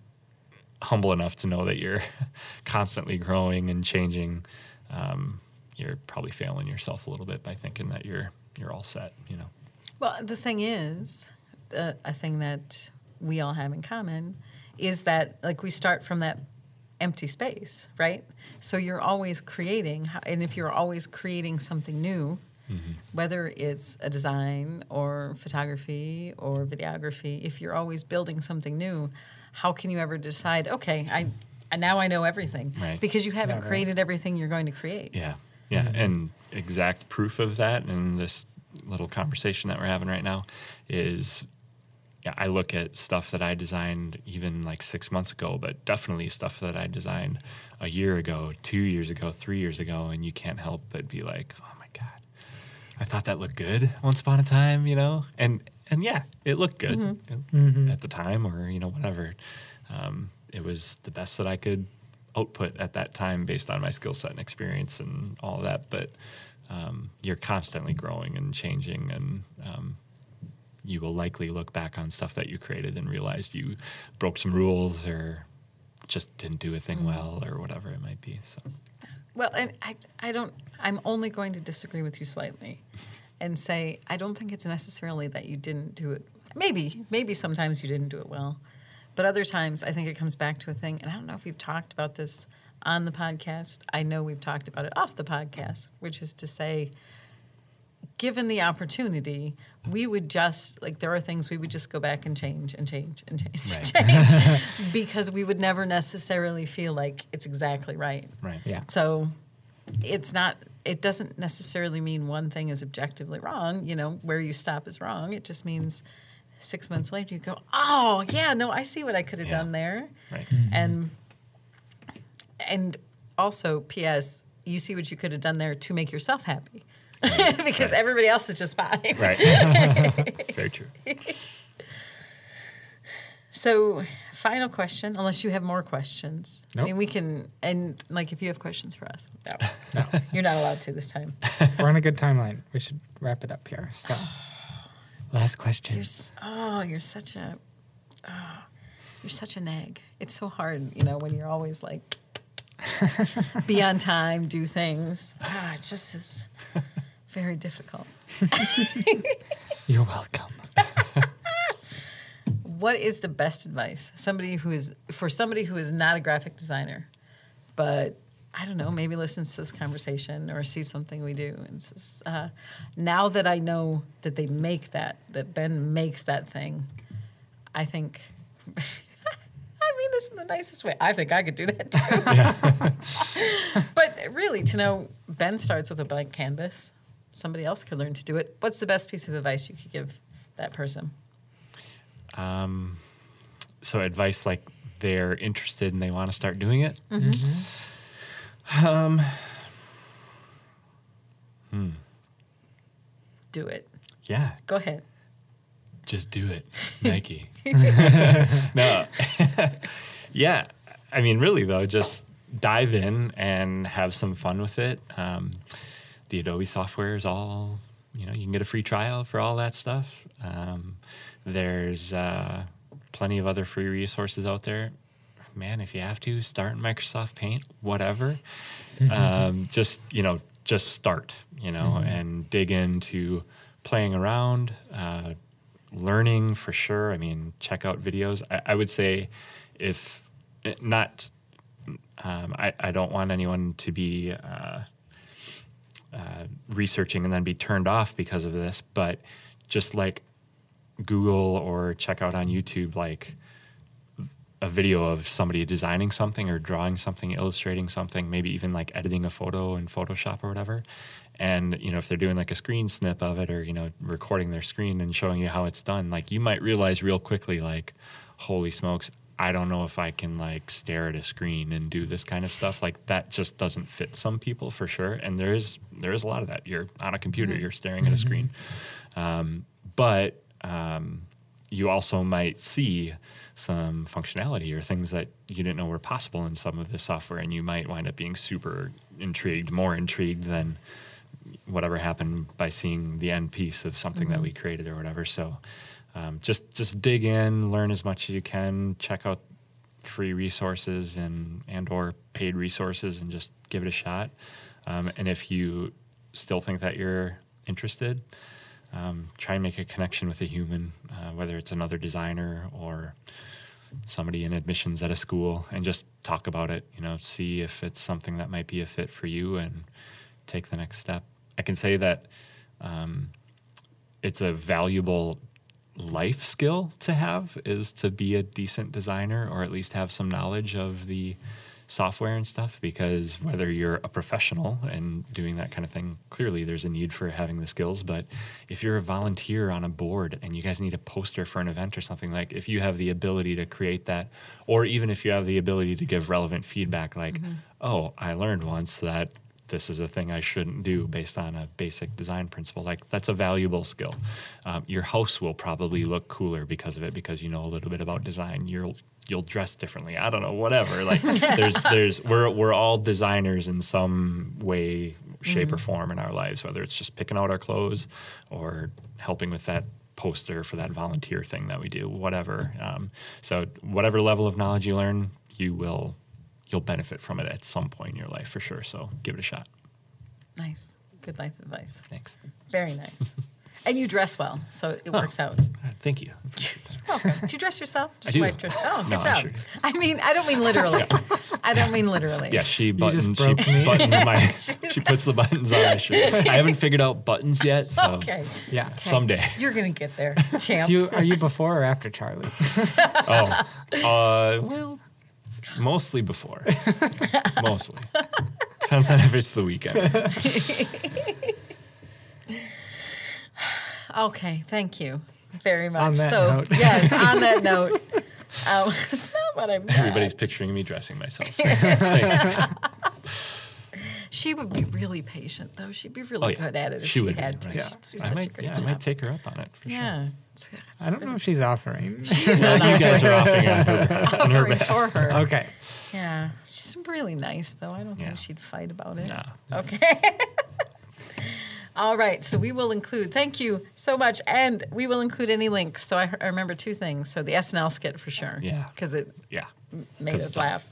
humble enough to know that you're [LAUGHS] constantly growing and changing um, you're probably failing yourself a little bit by thinking that you're you're all set you know? Well, the thing is, the, a thing that we all have in common is that, like, we start from that empty space, right? So you're always creating, and if you're always creating something new, mm-hmm. whether it's a design or photography or videography, if you're always building something new, how can you ever decide, okay, I, I now I know everything, Right. because you haven't Yeah, right. created everything you're going to create. Yeah, yeah, mm-hmm. and exact proof of that in this little conversation that we're having right now is, yeah, I look at stuff that I designed even like six months ago, but definitely stuff that I designed a year ago, two years ago, three years ago, and you can't help but be like, oh my god, I thought that looked good once upon a time, you know, and and yeah, it looked good at the time, or you know whatever. Um, it was the best that I could output at that time based on my skill set and experience and all of that. But um, you're constantly growing and changing, and um, you will likely look back on stuff that you created and realize you broke some rules or just didn't do a thing mm-hmm. well or whatever it might be. So Well, and I, I don't, I'm only going to disagree with you slightly [LAUGHS] and say I don't think it's necessarily that you didn't do it. Maybe, maybe sometimes you didn't do it well. But other times, I think it comes back to a thing, and I don't know if we've talked about this on the podcast. I know we've talked about it off the podcast, which is to say, given the opportunity, we would just like there are things we would just go back and change and change and change Right. and change [LAUGHS] because we would never necessarily feel like it's exactly right. Right. Yeah. So it's not it doesn't necessarily mean one thing is objectively wrong, you know, where you stop is wrong. It just means 6 months later you go, "Oh, yeah, no, I see what I could have Yeah. done there." Right. Mm-hmm. And and also PS, you see what you could have done there to make yourself happy. [LAUGHS] because Right. everybody else is just fine. Right. [LAUGHS] Very true. So, final question, unless you have more questions. I mean, we can, and like if you have questions for us, no, [LAUGHS] you're not allowed to this time. We're on a good timeline. We should wrap it up here. So, [SIGHS] last question. You're, oh, you're such a, oh, you're such a nag. It's so hard, you know, when you're always like, be on time, do things. Ah, it just is very difficult. [LAUGHS] You're welcome. [LAUGHS] What is the best advice? Somebody who is for somebody who is not a graphic designer, but I don't know, maybe listens to this conversation or sees something we do and says, uh, "Now that I know that they make that, that Ben makes that thing, I think." [LAUGHS] I mean this in the nicest way. I think I could do that too. but really, to know Ben starts with a blank canvas. Somebody else could learn to do it. What's the best piece of advice you could give that person? Um, so advice like they're interested and they want to start doing it. Mm-hmm. Mm-hmm. Um, hmm. Do it. Yeah, Go ahead. just do it, Nike. [LAUGHS] no, [LAUGHS] yeah. I mean, really though, just dive in and have some fun with it. Um, the Adobe software is all you know. You can get a free trial for all that stuff. Um, there's uh, plenty of other free resources out there. Man, if you have to start in Microsoft Paint, whatever. um, just you know, just start. You know, and dig into playing around. Uh, learning for sure. I mean, check out videos. I, I would say if eh, not, um, I, I don't want anyone to be uh, uh, researching and then be turned off because of this, but just like Google or check out on YouTube, like a video of somebody designing something or drawing something, illustrating something, maybe even like editing a photo in Photoshop or whatever. And you know, if they're doing like a screen snip of it or you know, recording their screen and showing you how it's done, like you might realize real quickly, like, holy smokes, I don't know if I can like stare at a screen and do this kind of stuff. Like that just doesn't fit some people for sure. And there is there is a lot of that. You're on a computer, you're staring at a screen. Um, but um, you also might see some functionality or things that you didn't know were possible in some of this software, and you might wind up being super intrigued, more intrigued than whatever happened by seeing the end piece of something that we created or whatever. So um, just just dig in, learn as much as you can, check out free resources and and or paid resources, and just give it a shot. Um, and if you still think that you're interested, um, try and make a connection with a human, uh, whether it's another designer or somebody in admissions at a school, and just talk about it. You know, see if it's something that might be a fit for you, and take the next step. I can say that um, it's a valuable life skill to have is to be a decent designer or at least have some knowledge of the software and stuff because whether you're a professional and doing that kind of thing clearly there's a need for having the skills. But if you're a volunteer on a board and you guys need a poster for an event or something like if you have the ability to create that or even if you have the ability to give relevant feedback like mm-hmm. oh i learned once that this is a thing I shouldn't do based on a basic design principle. Like that's a valuable skill. Um, your house will probably look cooler because of it because you know a little bit about design. You'll you'll dress differently. I don't know, whatever. Like [LAUGHS] there's there's we're we're all designers in some way, shape, or form in our lives. Whether it's just picking out our clothes or helping with that poster for that volunteer thing that we do, whatever. Um, so whatever level of knowledge you learn, you will you'll benefit from it at some point in your life for sure. So give it a shot. Nice. Good life advice. Thanks. Very nice. [LAUGHS] and you dress well, so it works out. Thank you. Appreciate [LAUGHS] that. Welcome. Do you dress yourself? Does I your do. wife dress? Oh, No, good I job. sure. I mean, I don't mean literally. I don't mean literally. Yeah, she just buttons. She me. buttons my. [LAUGHS] she puts the buttons on my shirt. I haven't figured out buttons yet, so Okay. Yeah. Okay. someday. You're gonna get there, champ. Do you, are you before or after Charlie? Oh, uh, well, mostly before. [LAUGHS] mostly. Depends on if it's the weekend. [LAUGHS] Okay, thank you very much. On that so note. [LAUGHS] yes, on that note, um, it's not what I'm. Everybody's picturing me dressing myself. Thanks. She would be really patient, though. She'd be really Oh, yeah. good at it if She she, would be, had to. right. She'd do I such a might, great yeah, I job. might take her up on it for yeah, it's, it's I don't know if she's offering. [LAUGHS] sure. you guys are offering on her, on her offering [LAUGHS] for her. okay. Yeah, she's really nice, though. I don't Yeah. think she'd fight about it. No. Okay. [LAUGHS] All right, so we will include. Thank you so much, and we will include any links. So I, I remember two things. So the SNL skit for sure. Yeah. because it Yeah. made 'Cause us it's laugh.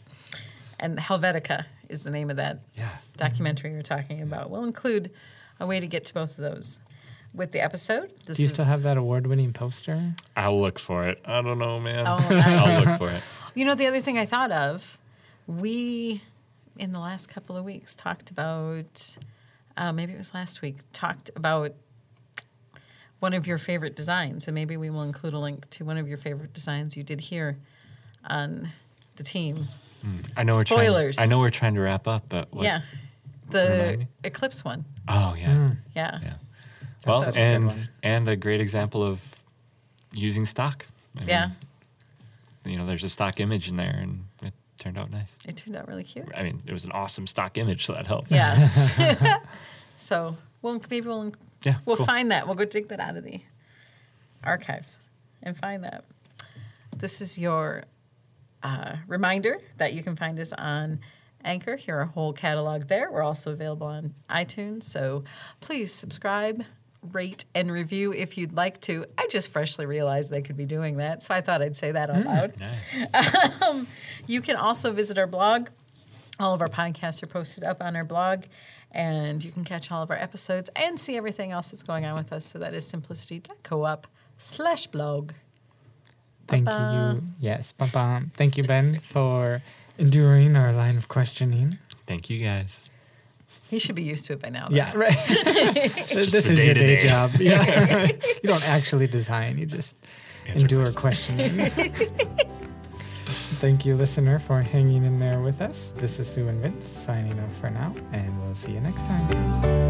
And Helvetica is the name of that Yeah. documentary you're talking about. We'll include a way to get to both of those with the episode. This Do you is still have that award-winning poster? I'll look for it. I don't know, man. Oh, nice. [LAUGHS] I'll look for it. You know, the other thing I thought of, we in the last couple of weeks talked about, uh, maybe it was last week, talked about one of your favorite designs, and maybe we will include a link to one of your favorite designs you did here on the team. I know we're Spoilers. trying. I know we're trying to wrap up, but what? Yeah, the Eclipse one. Oh yeah. Yeah. Yeah. Well, such a and and a great example of using stock. I mean, Yeah. You know, there's a stock image in there, and it turned out nice. It turned out really cute. I mean, it was an awesome stock image, so that helped. Yeah. [LAUGHS] [LAUGHS] so well, maybe we'll Yeah, we'll cool. find that. We'll go dig that out of the archives and find that. This is your uh, reminder that you can find us on Anchor. Hear our whole catalog there. We're also available on iTunes. So please subscribe, rate, and review if you'd like to. I just freshly realized they could be doing that, so I thought I'd say that out hmm. loud. Nice. [LAUGHS] Um, you can also visit our blog. All of our podcasts are posted up on our blog, and you can catch all of our episodes and see everything else that's going on with us. So that is simplicity.coop slash blog. Thank Ba-ba. you. Yes. Ba-bam. Thank you, Ben, for enduring our line of questioning. Thank you guys. He should be used to it by now. though. Yeah, right. [LAUGHS] this is your day job. [LAUGHS] Yeah. you don't actually design, you just Answer endure questioning. [LAUGHS] Thank you, listener, for hanging in there with us. This is Sue and Vince signing off for now, and we'll see you next time.